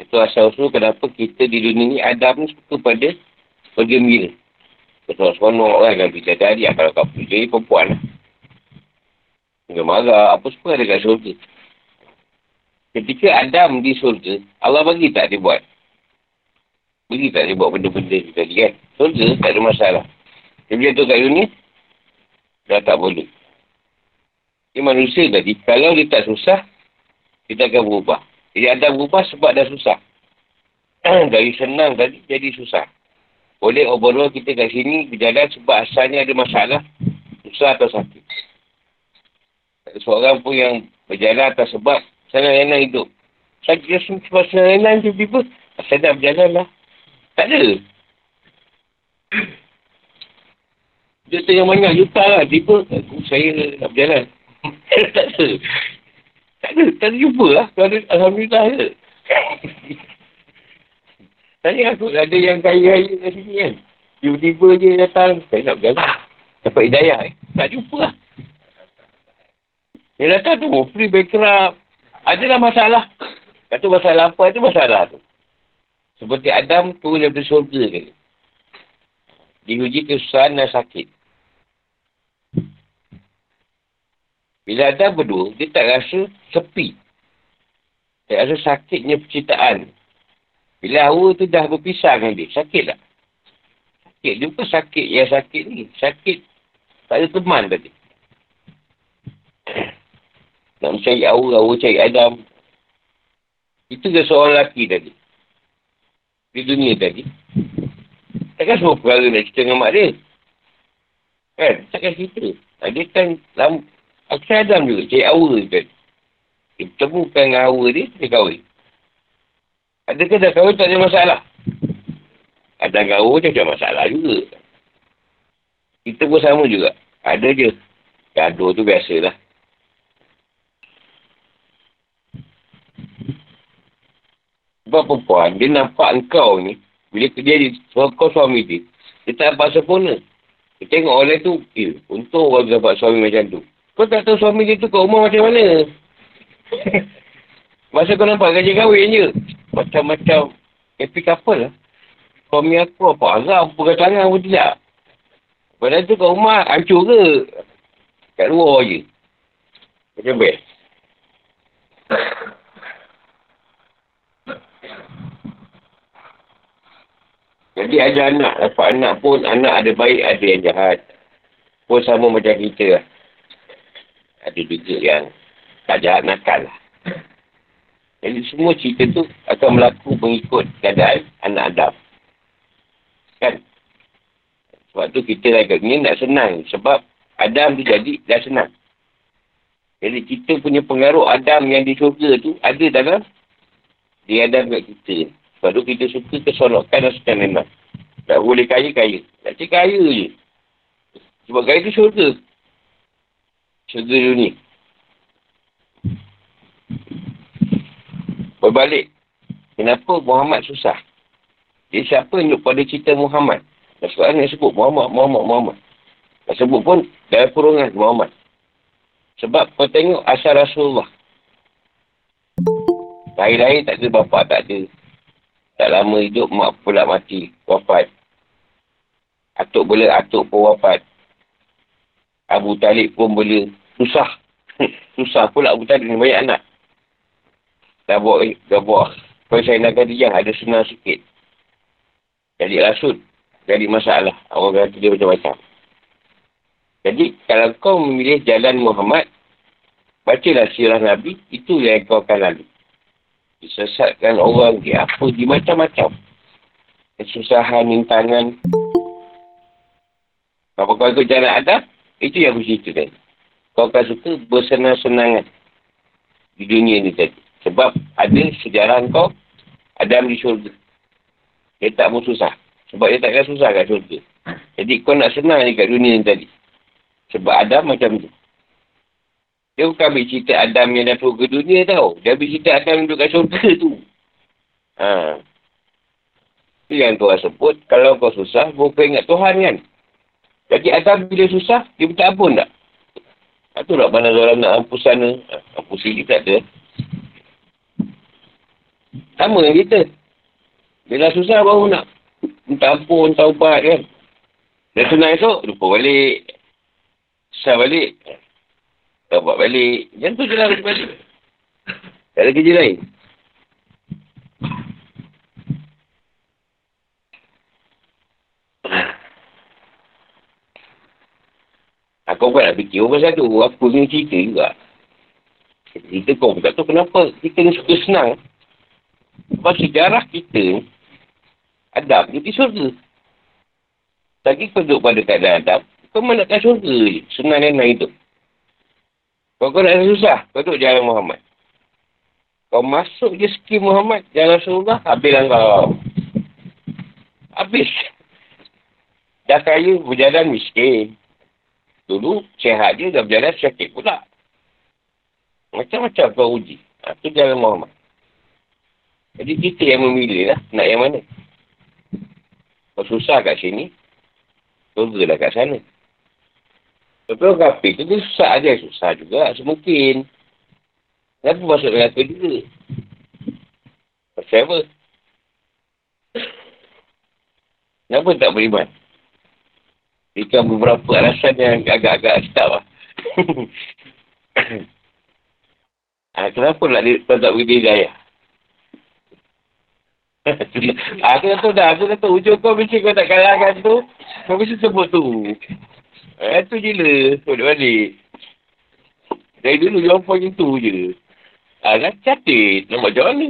Itu asal-usul kenapa kita di dunia ni Adam ni suka pada bergembira. Betul seronok kan dan bidadari kalau kau pergi jadi perempuan lah. Dia marah, apa semua ada kat syurga. Ketika Adam di syurga, Allah bagi tak dia buat. Bagi tak dia buat benda-benda tu tadi kan. Syurga tak ada masalah. Dia bila tu kat dunia, dah tak boleh. Ini manusia tadi, kalau dia tak susah, kita akan berubah. Jadi Adam berubah sebab dah susah. (clears throat) Dari senang tadi jadi susah. Boleh overall kita kat sini berjalan sebab asalnya ada masalah. Susah atau sakit. Tak ada seorang pun yang berjalan atas sebab senang enak hidup. Sakit sebab senang enak tiba-tiba. Asal nak berjalan lah. Tak ada. Dia tanya banyak juta lah. Tiba saya nak berjalan. (laughs) tak ada. Tak ada. Tak ada jumpa lah. Alhamdulillah ada. (laughs) Tanya aku ada yang kaya-kaya kat sini kan. Tiba-tiba je datang. Saya nak berjalan. Dapat hidayah eh. Tak jumpa lah. Yang datang tu free bankrupt. Adalah masalah. Kata masalah apa itu masalah tu. Seperti Adam tu daripada syurga ke. Diuji kesusahan dan sakit. Bila Adam berdua, dia tak rasa sepi. Tak rasa sakitnya penciptaan. Bila Hawa tu dah berpisah dengan dia, sakit tak? Sakit juga sakit yang sakit ni. Sakit tak ada teman tadi. (clears throat) Nak mencari Hawa, Hawa cari Adam. Itu ke seorang lelaki tadi. Di dunia tadi. Takkan semua perkara nak cerita dengan mak dia. Kan? Takkan cerita. Dia kan dalam Aksar Adam juga. Cari Hawa tadi. Dia temukan dengan Hawa dia, dia kahwin. Adakah dah kahwin tak ada masalah? Ada kahwin ada masalah juga. Kita pun sama juga. Ada je. Gaduh tu biasalah. Sebab perempuan, dia nampak engkau ni, bila dia di kau suami dia, dia tak nampak sempurna. Dia tengok orang tu, eh, untung orang dapat suami macam tu. Kau tak tahu suami dia tu kat rumah macam mana. (laughs) Masa kau nampak gaji kahwin je. Macam-macam happy couple lah. Suami aku apa azam, pegang tangan pun tidak. Padahal tu kat rumah hancur ke? Kat luar je. Macam best. Jadi ada anak, dapat anak pun, anak ada baik, ada yang jahat. Pun sama macam kita lah. Ada juga yang tak jahat nakal lah. Jadi semua cerita tu akan berlaku mengikut keadaan anak Adam. Kan? Sebab tu kita lagi ni nak senang. Sebab Adam tu jadi dah senang. Jadi kita punya pengaruh Adam yang di syurga tu ada dalam di Adam kat kita. Sebab tu kita suka keserokan dan suka memang. Tak boleh kaya-kaya. Nak cek kaya je. Sebab kaya tu syurga. Syurga dunia. Berbalik. Kenapa Muhammad susah? Dia siapa yang pada cerita Muhammad? Dan sekarang yang sebut Muhammad, Muhammad, Muhammad. Dan sebut pun dalam kurungan Muhammad. Sebab kau tengok asal Rasulullah. Lahir-lahir tak ada bapa, tak ada. Tak lama hidup, mak pula mati. Wafat. Atuk boleh, atuk pun wafat. Abu Talib pun boleh. Susah. (laughs) Susah pula Abu Talib ni banyak anak. Dah buat, dah buat. Kalau saya nak kata yang ada senang sikit. Jadi rasut. Jadi masalah. Orang kata dia macam-macam. Jadi, kalau kau memilih jalan Muhammad, bacalah sirah Nabi, itu yang kau akan lalu. Disesatkan orang di apa, di macam-macam. Kesusahan, rintangan. Kalau kau ikut jalan ada, itu yang aku cerita tadi. Kau akan suka bersenang-senangan di dunia ni tadi. Sebab ada sejarah kau, Adam di syurga. Dia tak pun susah. Sebab dia takkan susah kat syurga. Jadi kau nak senang kat dunia ni tadi. Sebab Adam macam tu. Dia bukan ambil cerita Adam yang dah ke dunia tau. Dia ambil cerita Adam yang duduk kat syurga tu. Ha. Itu yang Tuhan sebut. Kalau kau susah, kau ingat Tuhan kan. Jadi Adam bila susah, dia minta ampun tak? Itu tak mana orang nak hapus sana. Hapus sini tak ada. Sama dengan kita. Bila susah baru nak minta ampun, taubat kan. Dah senang esok, lupa balik. Susah balik. Taubat balik. Macam tu je lah balik. Tak ada kerja lain. Aku bukan nak fikir orang satu. Aku ni cerita juga. Cerita kau pun tak tahu kenapa. Kita ni suka senang. Sebab sejarah kita Adam dia pergi surga. Lagi kau duduk pada keadaan Adam. Kau menakkan surga je. Senang dan hidup. Kau kau nak susah. Kau duduk jalan Muhammad. Kau masuk je skim Muhammad. Jalan Rasulullah. Habislah kau. Habis. Dah kaya berjalan miskin. Dulu sehat je dah berjalan sakit pula. Macam-macam kau uji. Itu jalan Muhammad. Jadi kita yang memilih lah nak yang mana. Kau susah kat sini, surga lah kat sana. Tapi orang kafir tu dia susah aja, susah juga semungkin. Kenapa masuk neraka juga? Pasal apa? Kenapa tak beriman? Berikan beberapa alasan yang agak-agak start lah. ha, (laughs) kenapa nak dia, tak beri hidayah? Aku dah tahu dah. Aku dah tahu. Ujung kau mesti kau tak kalahkan tu. Kau mesti sebut tu. Eh, tu je lah. Kau dah balik. Dari dulu jawapan macam tu je. Ah, kan cantik. Nak buat macam mana?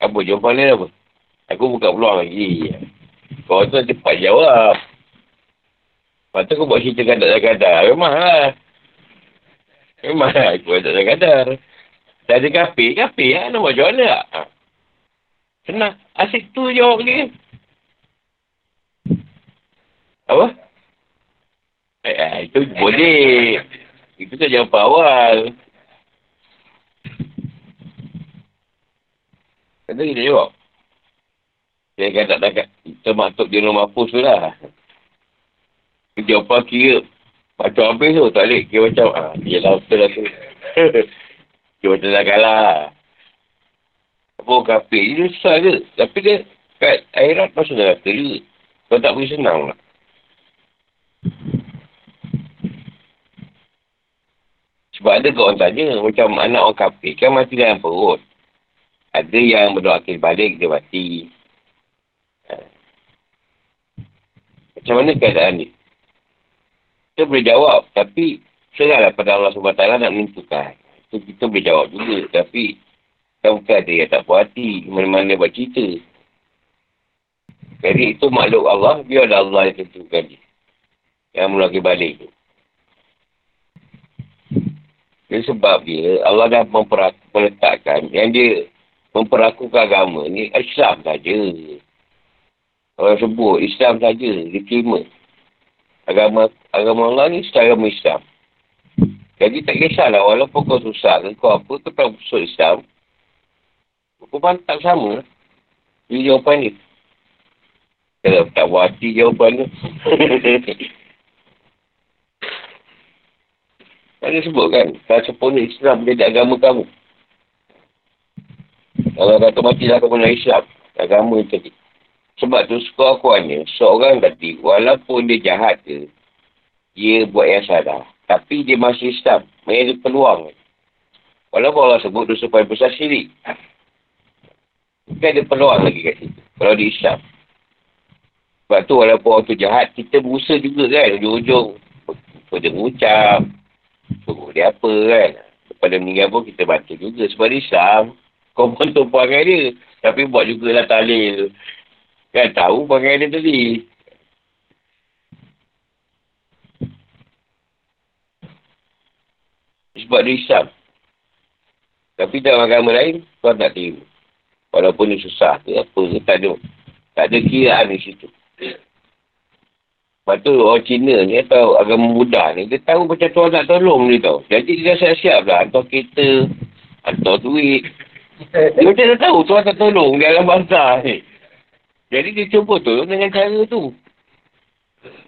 Apa jawapan dia apa? Aku buka peluang lagi. Kau tu cepat jawab. Lepas tu kau buat cerita kadar-kadar. Memang lah. Memang lah. Aku tak ada kadar. Tak ada kafe, kafe lah. Nak buat mana tak? Ha. Senang. Asyik tu jawab dia. Apa? Eh, eh, itu boleh. Itu kan jawapan awal. Kata kita jawab. Saya kata tak tak termaktub di rumah pus tu lah. Jawapan kira macam habis tu. Tak boleh kira macam. Ah, dia lah betul lah tu. (laughs) Macam dah kalah. Apa orang kafir dia susah je. Tapi dia kat akhirat pasal dah kata juga. Kau tak boleh senang lah. Sebab ada kau orang tanya, macam anak orang kafir kan mati dalam perut. Ada yang berdoa akhir balik, dia mati. Ha. Macam mana keadaan ni? Kita boleh jawab, tapi serahlah pada Allah SWT nak menentukan. So, kita boleh jawab juga. Tapi, kan bukan ada yang tak puas hati. Mana-mana buat cerita. Jadi, itu makhluk Allah. Biar ada Allah yang tentukan dia. Yang mulai balik tu. Jadi sebab dia, Allah dah meletakkan yang dia memperakukan agama ni Islam saja. Orang sebut Islam saja, diterima. Agama agama Allah ni secara Islam. Jadi tak kisahlah walaupun kau susah ke kau apa tu kau masuk Islam. Hukuman tak sama. Ini jawapan ni. Kalau tak buat hati jawapan tu. Ada (laughs) sebut kan, kalau sempurna Islam menjadi agama kamu. Kalau kata mati lah kamu nak Islam, agama tadi. Sebab tu suka aku seorang tadi, walaupun dia jahat ke, dia buat yang salah. Tapi dia masih Islam. Mereka ada peluang. Walaupun Allah sebut dosa paling besar syirik. Mungkin ada peluang lagi kat situ. Kalau di Islam. Sebab tu walaupun orang tu jahat, kita berusaha juga kan. Ujung-ujung. Pada mengucap. Suruh dia apa kan. Pada meninggal pun kita baca juga. Sebab di Islam. (laughs) Kau pun tu perangai dia. Tapi buat jugalah talil. Kan tahu perangai dia tadi. Sebab dia Islam. Tapi dalam agama lain, tuan tak terima. Walaupun dia susah ke apa ke, tak ada. Tak ada kiraan di situ. Lepas tu orang Cina ni atau agama Buddha ni, dia tahu macam Tuhan nak tolong dia tau. Jadi dia siap-siap lah. Hantar kereta, hantar duit. Dia macam dah tahu Tuhan tak tolong dia dalam bangsa ni. Jadi dia cuba tolong dengan cara tu.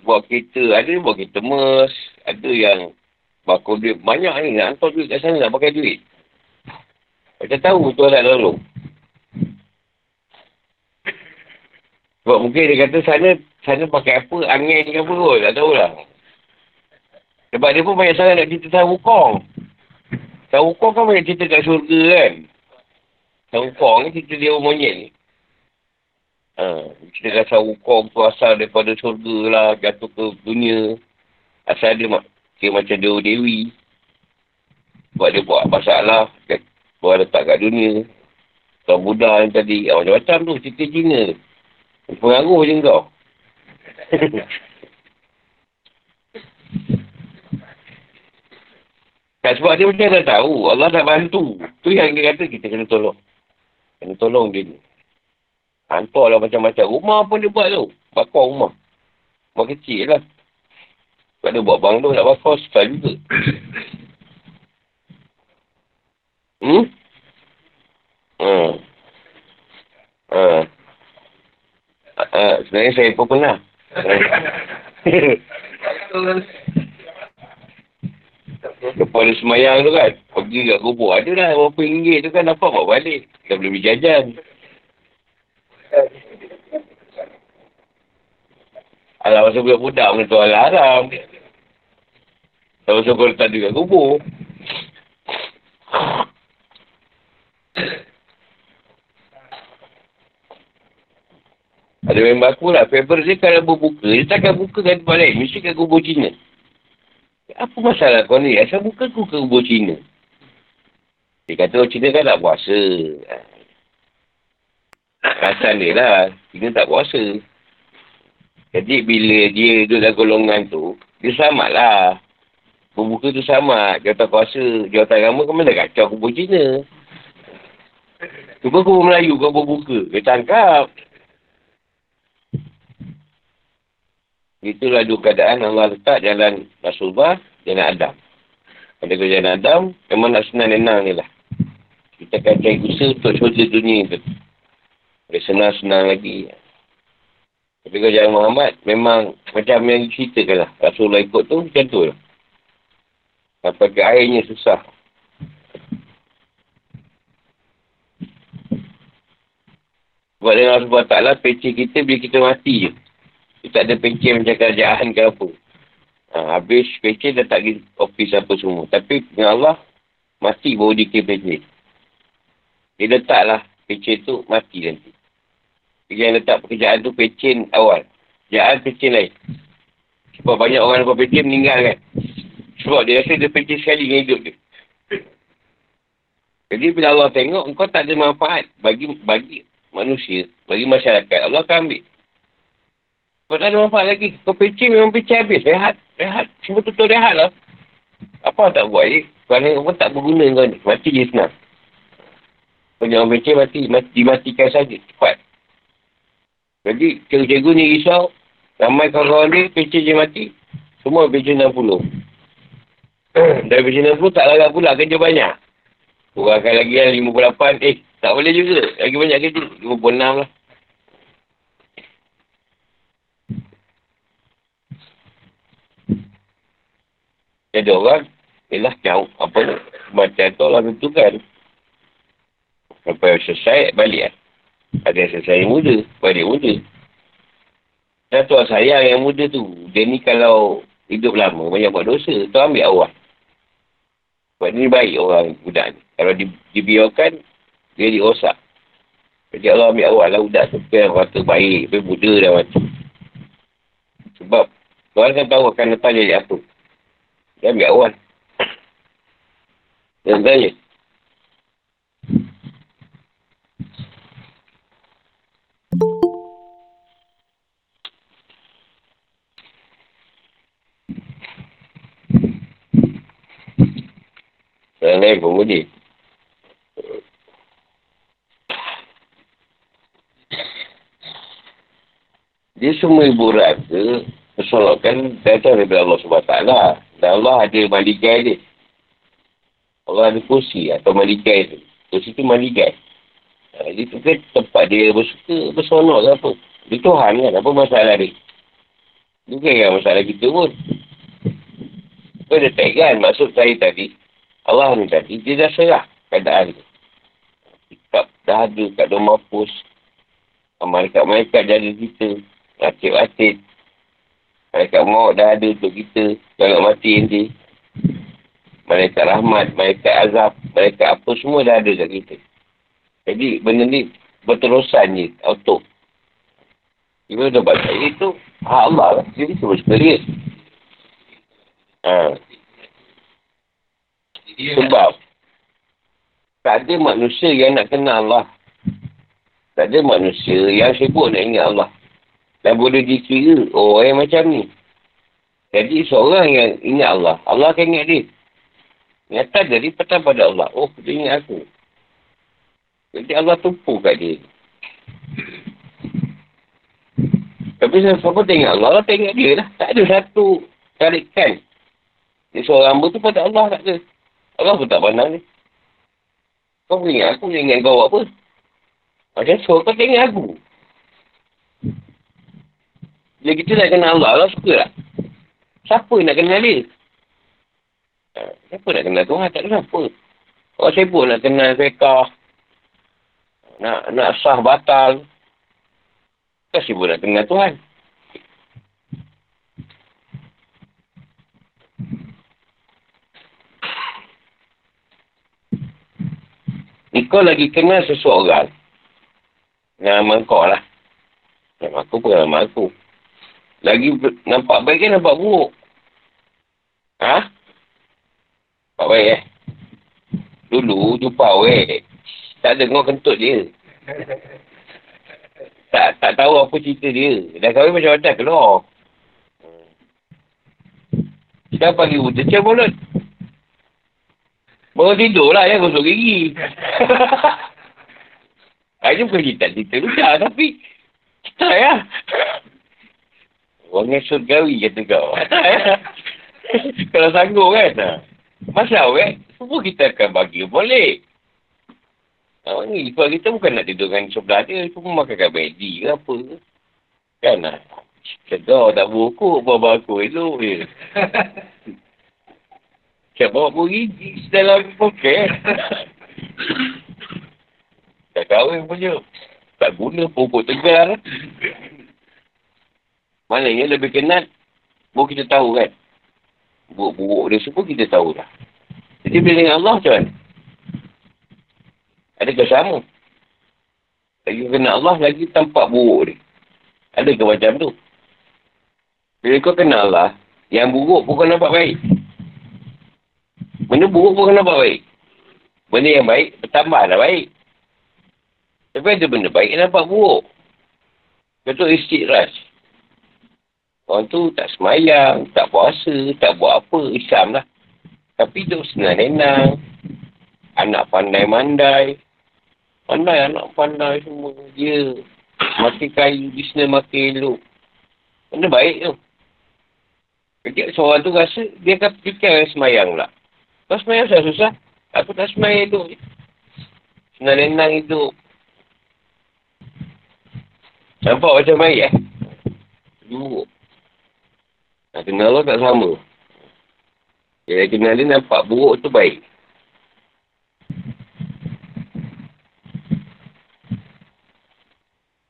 Buat kereta, ada yang buat kereta mes, ada yang bakul duit banyak ni nak hantar duit kat sana nak pakai duit. Macam tahu Tuhan nak tolong. Sebab mungkin dia kata sana sana pakai apa, angin ke apa kot, tak tahulah. Sebab dia pun banyak sangat nak cerita tentang wukong. Tentang wukong kan banyak cerita kat syurga kan. Tentang wukong ni cerita dia monyet ni. Ha, cerita kat wukong tu asal daripada syurga lah, jatuh ke dunia. Asal dia dia macam dewa dewi. Sebab dia buat masalah, buat letak kat dunia. Tuan Buddha ni tadi, macam-macam tu cerita Cina. Pengaruh je kau. (laughs) tak sebab dia macam dah tahu. Allah dah bantu. Tu yang dia kata kita kena tolong. Kena tolong dia ni. Hantar lah macam-macam. Rumah pun dia buat tu. Bakar rumah. Rumah kecil lah. Sebab dia buat banglo nak bakar style juga. hmm? Hmm. Hmm. Uh, sebenarnya saya pun pernah. (laughs) Kepala semayang tu kan. Pergi kat kubur. Ada lah berapa ringgit tu kan. Dapat bawa balik. Dah boleh beli jajan. Alah masa budak-budak mana tu alah haram. Tak masa kau letak duit kat kubur. Ada member aku lah. Faber dia kalau berbuka, dia takkan buka kat tempat lain. Mesti kat kubur Cina. Apa masalah kau ni? Asal buka aku ke kubur Cina? Dia kata orang Cina kan tak puasa. Kasan dia lah. Cina tak puasa. Jadi bila dia duduk dalam golongan tu, dia selamat lah. Berbuka tu sama. Jawatan kuasa, jawatan agama kan mana kacau kubur Cina. Cuba kubur Melayu kau berbuka. Dia tangkap. Itulah dua keadaan Allah letak jalan Rasulullah, jalan Adam. Pada jalan Adam, memang nak senang-senang ni lah. Kita akan cari usaha untuk syurga dunia tu. Boleh senang-senang lagi. Tapi kau jalan Muhammad, memang macam yang ceritakan lah. Rasulullah ikut tu, macam tu lah. Sampai ke airnya susah. Sebab dengan Allah Ta'ala, peci kita bila kita mati je. Dia tak ada pencen macam kerajaan ke apa. Ha, habis pencen dah tak pergi ofis apa semua. Tapi dengan Allah, mati baru dia kira pencen. Dia letaklah pencen tu mati nanti. Yang letak pekerjaan tu pencen awal. Kerjaan pencen lain. Sebab banyak orang lepas pencen meninggal kan. Sebab dia rasa dia pencen sekali dengan hidup dia. Jadi bila Allah tengok, engkau tak ada manfaat bagi bagi manusia, bagi masyarakat. Allah akan ambil. Kau tak ada manfaat lagi. Kau pecah memang pecah habis. Rehat. Rehat. Cuma tutup rehat lah. Apa tak buat ni? Kerana kau tak berguna kau ni. Mati je senang. Kau jangan pecah mati. mati. Dimatikan saja. Cepat. Jadi cikgu-cikgu ni risau. Ramai kawan-kawan dia pecah je mati. Semua pecah 60. (clears throat) Dari pecah 60 tak larang pula kerja banyak. Kurangkan lagi yang 58. Eh tak boleh juga. Lagi banyak kerja. 56 lah. Ada orang, ialah jauh, apa ni, macam tu Allah tentukan. Sampai selesai, balik lah. Ada selesai yang muda, balik muda. Dan tuan sayang yang muda tu, dia ni kalau hidup lama, banyak buat dosa, tu ambil awal. Sebab ni baik orang budak ni. Kalau di, dibiarkan, dia dirosak. Jadi Allah ambil awal lah budak tu. Kan kata baik, tapi muda dah mati. Sebab, Tuhan kan tahu akan letak jadi apa. Dia ambil awal. Dia tanya. Yang lain pun boleh. Dia semua ibu rasa Persoalkan datang daripada Allah SWT. Dan Allah ada malikai dia. Allah ada kursi atau malikai tu. Kursi tu malikai. Ha, jadi tu kan tempat dia bersuka, bersonok ke apa. Dia Tuhan kan, apa masalah dia. Bukan kan masalah kita pun. Kau dah tak kan maksud saya tadi. Allah ni tadi, dia dah serah keadaan dia. Sikap dah ada kat dalam mapus. Malaikat-malaikat jadi kita. Atik-atik. Malaikat maut dah ada untuk kita. Jangan mati nanti. Malaikat rahmat, malaikat azab, malaikat apa semua dah ada kat kita. Jadi benda ni berterusan je, auto. Bila dah baca itu, hak Allah lah. Jadi semua sekali. Ha. Sebab tak ada manusia yang nak kenal Allah. Tak ada manusia yang sibuk nak ingat Allah. Dan boleh dikira orang yang macam ni. Jadi seorang yang ingat Allah, Allah akan ingat dia. Nyata jadi petang pada Allah. Oh, dia ingat aku. Jadi Allah tumpu kat dia. Tapi siapa tengok Allah, Allah tengok dia lah. Tak ada satu tarikan. Dia seorang hamba tu pada Allah tak ada. Allah pun tak pandang ni. Kau ingat aku, ingat kau apa? Macam so, kau tengok aku. Bila kita nak kenal Allah, Allah suka tak? Siapa nak kenal dia? Ha, siapa nak kenal Tuhan? Tak kenapa. Orang sibuk nak kenal fiqah. Nak, nak sah batal. Kau sibuk nak kenal Tuhan. Kau lagi kenal seseorang. Nama kau lah. Nama aku bukan nama aku. Lagi nampak baik kan nampak buruk. Ha? Nampak baik eh? Dulu jumpa awet. Tak dengar kentut dia. tak tak tahu apa cerita dia. Dah kahwin macam mana keluar. Sekarang pagi buta cek mulut. Baru tidur lah ya gosok gigi. (laughs) Ini bukan cerita cerita ludah tapi tak ya. Orang yang surgawi kata kau. (laughs) Kalau sanggup kan. Masa awet, semua kita akan bagi boleh. Oh, ni kalau kita bukan nak tidurkan sebelah dia, cuma makan bedi ke apa. Kan lah. Cakap tak buku, bawa aku elok je. (laughs) Cak bawa beri dalam poket. tak kahwin punya. Tak guna pokok tegar. Maknanya lebih kenal. Baru kita tahu kan. Buruk-buruk dia semua kita tahu dah. Jadi bila dengan Allah macam mana? Adakah sama? Lagi kenal Allah lagi tampak buruk dia. Adakah macam tu? Bila kau kenal Allah, yang buruk pun kau nampak baik. Benda buruk pun kau nampak baik. Benda yang baik, bertambahlah baik. Tapi ada benda baik yang nampak buruk. Betul istiqras. Orang tu tak semayang, tak puasa, tak buat apa. Islam lah. Tapi tu senang nenang. Anak pandai-mandai. Pandai anak pandai semua. Dia makin kayu, bisnes makin elok. Benda baik tu. Ketika seorang tu rasa, dia akan fikir semayang pula. Kau semayang susah-susah. Aku tak semayang hidup. Senang nenang hidup. Nampak macam baik eh? Buruk. Nak kenal Allah tak sama. Dia kenal dia nampak buruk tu baik.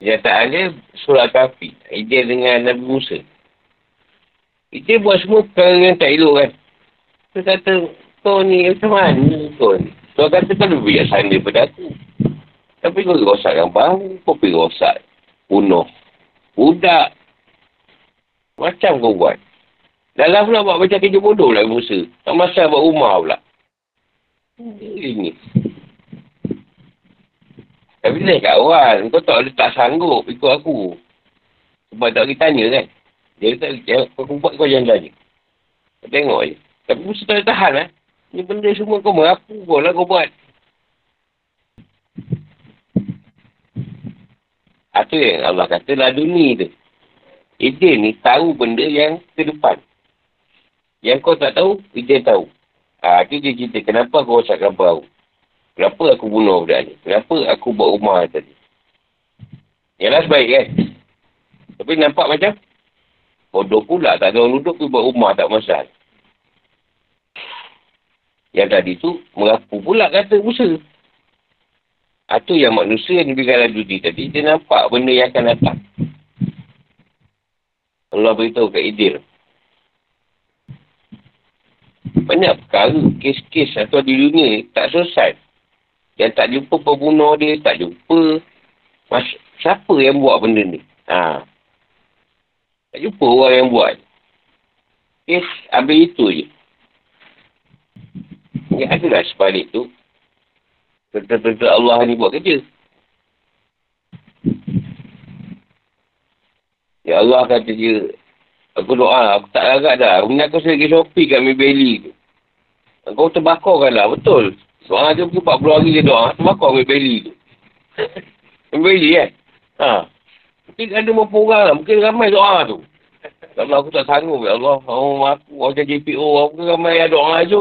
Kenyataan dia surah kafi. Dia dengan Nabi Musa. Dia buat semua perkara yang tak elok kan. Dia kata, kau ni macam mana kau ni? Kau kata kan lebih biasa daripada aku. Tapi kau rosakkan bahu, kau pergi rosak. Punuh. Budak. Macam kau buat. Dalam pula buat macam kerja bodoh lah Musa. Tak masa buat rumah pula. Ini. Tapi dia kat orang. Kau tak boleh tak sanggup ikut aku. Sebab tak kita tanya kan. Dia kata, kau buat kau jangan tanya. Kau tengok je. Tapi Musa tak tahan lah. Ni benda semua kau mengaku kau lah kau buat. Itu yang Allah kata laduni tu. Idin ni tahu benda yang ke depan. Yang kau tak tahu, Idin tahu. Ha, itu dia cerita. Kenapa kau rosak kapal Kenapa aku bunuh budak ni? Kenapa aku buat rumah tadi? Yalah sebaik kan? Tapi nampak macam bodoh pula. Tak ada orang duduk tu buat rumah tak masalah. Yang tadi tu merapu pula kata Musa. Ha, yang manusia yang diberikan duty tadi. Dia nampak benda yang akan datang. Allah beritahu kat Idil. Banyak perkara, kes-kes atau di dunia tak selesai. Yang tak jumpa pembunuh dia, tak jumpa. Mas, siapa yang buat benda ni? Ha. Tak jumpa orang yang buat. Kes, habis itu je. Ya adalah sebalik tu. Betul-betul Allah ni buat kerja. Ya Allah kata dia. Aku doa, aku tak larat dah. Aku sedikit Shopee kat Maybelly tu. Kau terbakar kan lah, betul. Soalnya dia pun 40 hari dia doa, terbakar Maybelly tu. (laughs) Maybelly kan? Ha. Mungkin ada berapa orang lah. Mungkin ramai doa tu. Kalau aku tak sanggup, ya Allah. Oh, aku macam JPO, aku ramai yang doa je.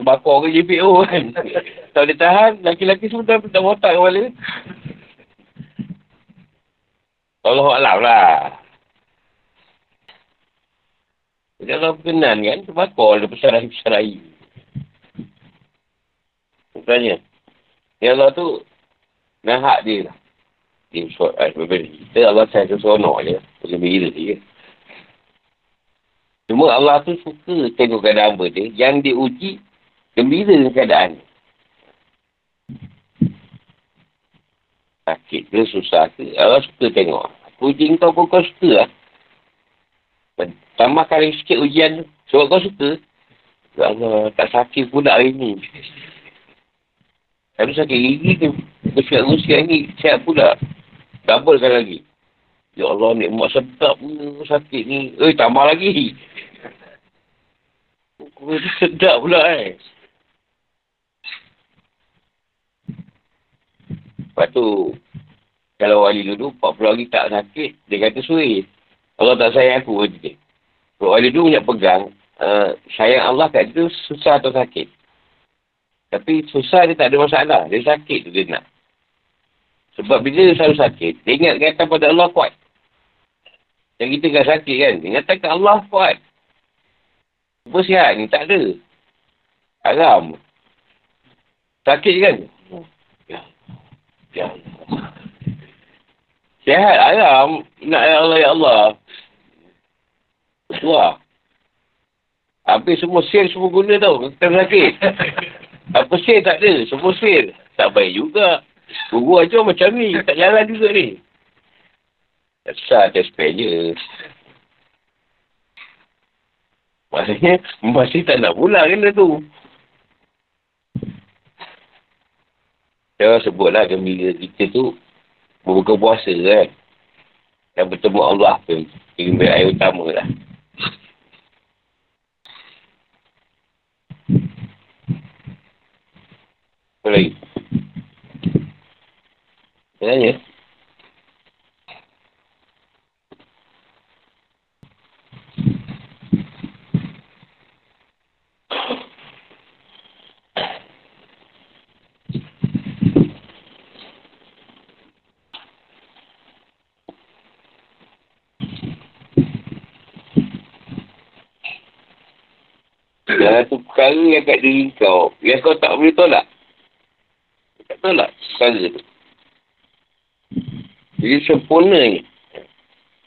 Terbakar ke JPO kan. (laughs) tak boleh tahan, laki-laki semua dah tak otak kepala. Allah Alam lah. Kalau berkenan kan, terbakar dia pesarai-pesarai. Bukannya. Ya Allah tu, nahak dia lah. Dia suat, eh, kita Allah saya seronok je. Gembira dia. Cuma Allah tu suka tengok keadaan hamba dia. Yang diuji, Gembira dengan keadaan ni. Sakit ke, susah ke. Allah suka tengok. Ujian kau pun kau suka lah. Tambahkan sikit ujian tu. Sebab kau suka. Ya Allah, tak sakit pula hari ni. Tapi sakit gigi tu. Kau siap usia ni, siap pula. Double kan lagi. Ya Allah, ni mak sedap pun sakit ni. Eh, tambah lagi. Kau (laughs) sedap pula eh. Lepas tu, kalau wali dulu 40 hari tak sakit, dia kata suih. Allah tak sayang aku, kata dia. Kalau wali dulu nak pegang, uh, sayang Allah kat dia susah atau sakit. Tapi susah dia tak ada masalah. Dia sakit tu dia nak. Sebab bila dia selalu sakit, dia ingat kata pada Allah kuat. Yang kita kan sakit kan, ingatan kat Allah kuat. Apa sihat ni? Tak ada. Haram. Sakit kan? Sihat alam. Nak ya Allah, ya Allah. Wah. Habis semua sel semua guna tau. Kita sakit. Apa sel tak ada. Semua sel. Tak baik juga. Guru aja macam ni. Tak jalan juga ni. Tak spare je. Maksudnya, masih tak nak pulang kan tu. Saya sebutlah gembira kita tu berbuka puasa kan. Dan bertemu Allah tu. Gembira air utama lah. Apa lagi? Tanya. Satu perkara yang kat diri kau, yang kau tak boleh tolak. Tak tolak perkara tu. Jadi sempurnanya.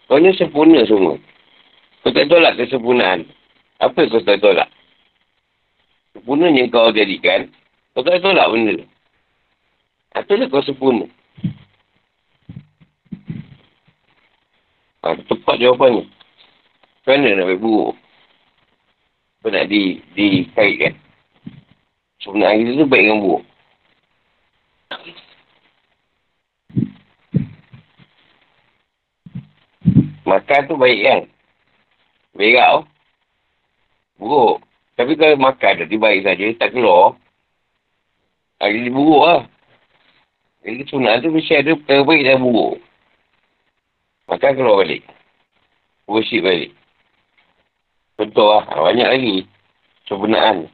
Kau ni sempurna semua. Kau tak tolak kesempurnaan. Apa yang kau tak tolak? Sempurna yang kau jadikan, kau tak tolak benda tu. Itulah kau sempurna. Ha, tepat jawapannya. Mana nak buat buruk? Apa nak di, dikaitkan. Sebenarnya kita tu baik dengan buruk. Makan tu baik kan? Baik tak? Buruk. Tapi kalau makan tadi baik saja, tak keluar. Ha, jadi buruk lah. Jadi sunat tu mesti ada perkara baik dan buruk. Makan keluar balik. Worship balik. Contoh lah. Banyak lagi. Sebenarnya.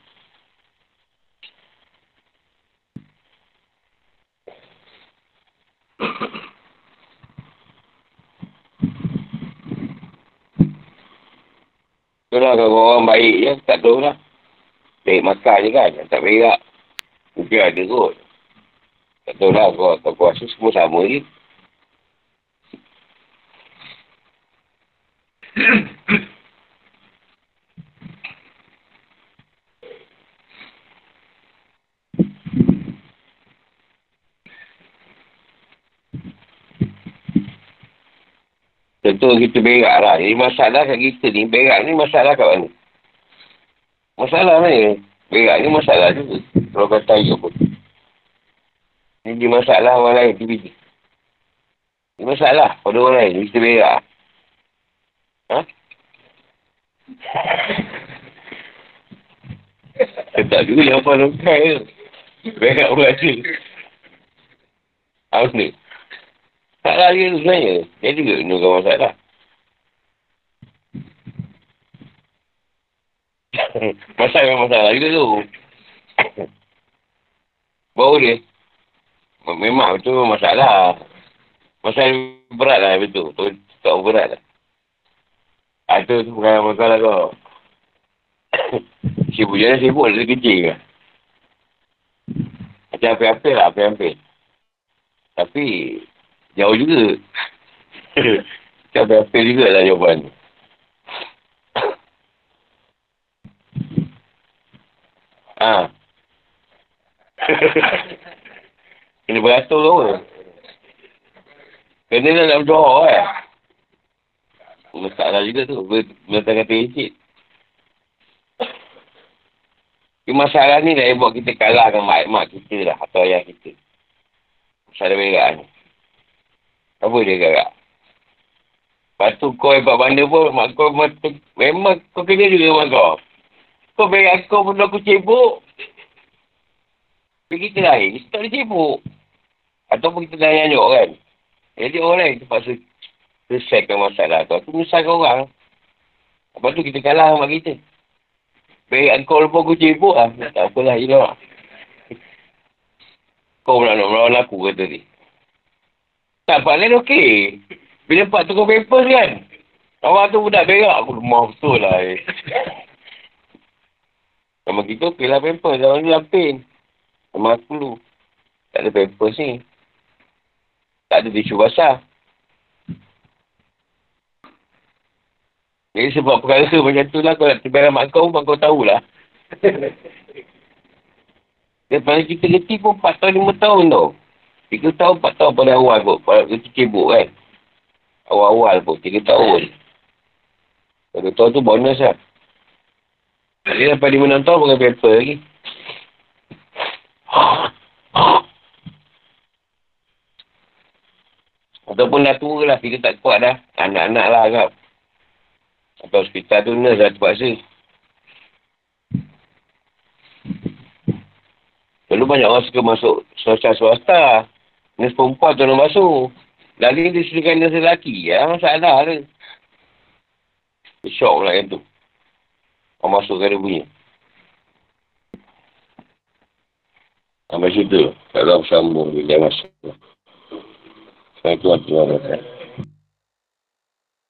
Itulah kalau orang baik je, tak tahu lah. Baik makan je kan, tak berak. Mungkin ada kot. Tak tahu lah, kalau tak puasa semua sama je. (coughs) Tentu kita berak lah. Jadi masalah kat kita ni, berak ni masalah kat mana? Masalah ni. Berak ni masalah juga. Kalau kata air pun. Ini dia masalah orang lain. Dia Ini masalah pada orang lain. Kita berak. Ha? tak juga yang apa lukai tu. Berak pun ada. Apa ni? Tak lari tu sebenarnya. Dia juga menunggu masalah. (laughs) masalah memang masalah juga tu. Bau dia. Memang betul masalah. Masalah berat lah betul. Tu tak berat lah. Ah, tu, tu bukan masalah kau. (coughs) sibuk je sibuk. Dia kecil ke. Macam apa-apa lah. Apa-apa. Tapi Jauh juga. (laughs) Macam apa juga lah jawapan. ha. (coughs) (laughs) Kena beratur ke apa? Kena lah nak berdoa eh. Masalah juga tu. Bentang kata icik. Masalah ni dah buat kita kalah dengan mak-mak kita lah. Atau ayah kita. Masalah berat ni. Apa dia gerak? Lepas tu kau hebat benda pun, mak kau memang kau kena juga mak kau. Kau berak kau pun aku cebuk. Pergi kita lain, kita tak boleh cebuk. Ataupun kita dah nyanyuk kan. Jadi orang lain terpaksa selesaikan masalah tu. Aku menyusahkan orang. Lepas tu kita kalah sama kita. Berak kau lepas aku cebuk lah. Tak apalah, you know. (laughs) Kau pula nak melawan aku kata ni. Tak, Pak Len okey. Bila Pak tukar paper kan, awak tu budak berak. Aku lemah betul lah. Eh. Sama kita okey lah paper. Zaman ni lapin. Sama aku dulu. Tak ada paper ni. Tak ada tisu basah. Jadi sebab perkara (laughs) macam tu lah. Kalau nak terbiar mak kau, mak kau tahulah. (laughs) Daripada kita letih pun 4 tahun, 5 tahun tau. Tiga tahun, empat tahun pada awal pun. Pada kita cibuk kan. Awal-awal pun. Tiga tahun. Tiga tahun tu bonus lah. Jadi sampai lima enam tahun pakai paper lagi. Ataupun dah tua lah. Kita tak kuat dah. Anak-anak lah agak. Atau hospital tu nurse dah terpaksa. Lalu banyak orang suka masuk swasta-swasta. Nurse perempuan tu nak masuk. Lagi dia sediakan nurse lelaki. Ya, masalah tu. Syok pula yang tu. Orang masuk ke dia punya. Sampai situ. Kalau sambung dia masuk. Assalamualaikum warahmatullahi wabarakatuh.